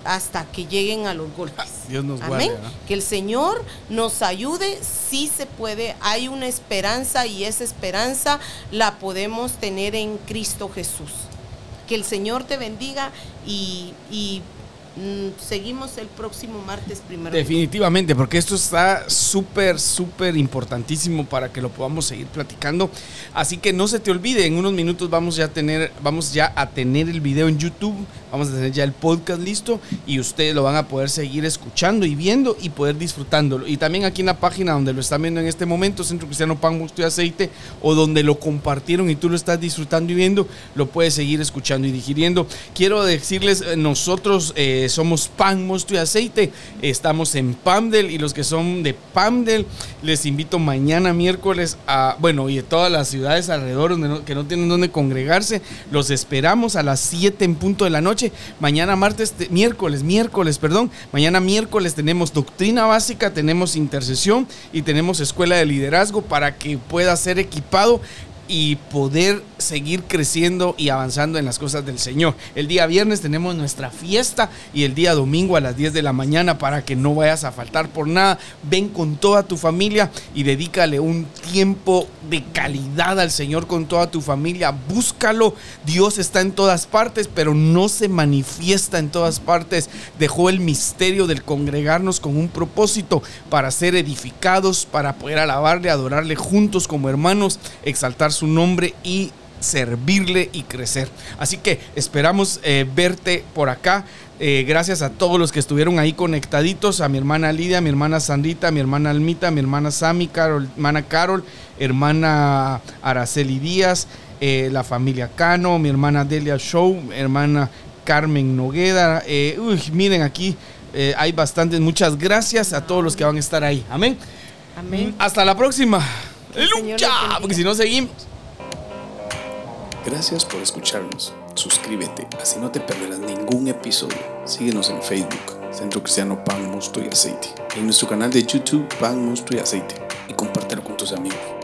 hasta que lleguen a los golpes. Dios nos Amén. Que el Señor nos ayude, sí se puede, hay una esperanza y esa esperanza la podemos tener en Cristo Jesús. Que el Señor te bendiga y, y Mm, seguimos el próximo martes primero. Definitivamente, porque esto está súper, súper importantísimo para que lo podamos seguir platicando. Así que no se te olvide, en unos minutos vamos ya a tener, vamos ya a tener el video en YouTube, vamos a tener ya el podcast listo y ustedes lo van a poder seguir escuchando y viendo y poder disfrutándolo. Y también aquí en la página donde lo están viendo en este momento, Centro Cristiano Pan, Mosto y Aceite, o donde lo compartieron y tú lo estás disfrutando y viendo, lo puedes seguir escuchando y digiriendo. Quiero decirles, eh, nosotros... Eh, somos Pan, Mosto y Aceite. Estamos en Pamdel y los que son de Pamdel, les invito mañana miércoles a, bueno, y de todas las ciudades alrededor que no tienen donde congregarse, los esperamos a las 7 en punto de la noche. Mañana martes, miércoles, miércoles, perdón. Mañana miércoles tenemos doctrina básica, tenemos intercesión y tenemos escuela de liderazgo para que pueda ser equipado y poder seguir creciendo y avanzando en las cosas del Señor. El día viernes tenemos nuestra fiesta y el día domingo a las 10 de la mañana para que no vayas a faltar por nada. Ven con toda tu familia y dedícale un tiempo de calidad al Señor con toda tu familia. Búscalo. Dios está en todas partes, pero no se manifiesta en todas partes. Dejó el misterio del congregarnos con un propósito para ser edificados, para poder alabarle, adorarle juntos como hermanos, exaltar su su nombre y servirle y crecer. Así que esperamos eh, verte por acá. Eh, gracias a todos los que estuvieron ahí conectaditos, a mi hermana Lidia, a mi hermana Sandrita, a mi hermana Almita, a mi hermana Sami, Carol, hermana Carol, hermana Araceli Díaz, eh, la familia Cano, mi hermana Delia Show, hermana Carmen Nogueda. uy, miren aquí, hay bastantes. Muchas gracias a todos los que van a estar ahí. Amén. Amén. Hasta la próxima. ¡Lucha! Porque si no seguimos. Gracias por escucharnos. Suscríbete, así no te perderás ningún episodio. Síguenos en Facebook, Centro Cristiano Pan, Mosto y Aceite. En nuestro canal de YouTube, Pan, Mosto y Aceite. Y compártelo con tus amigos.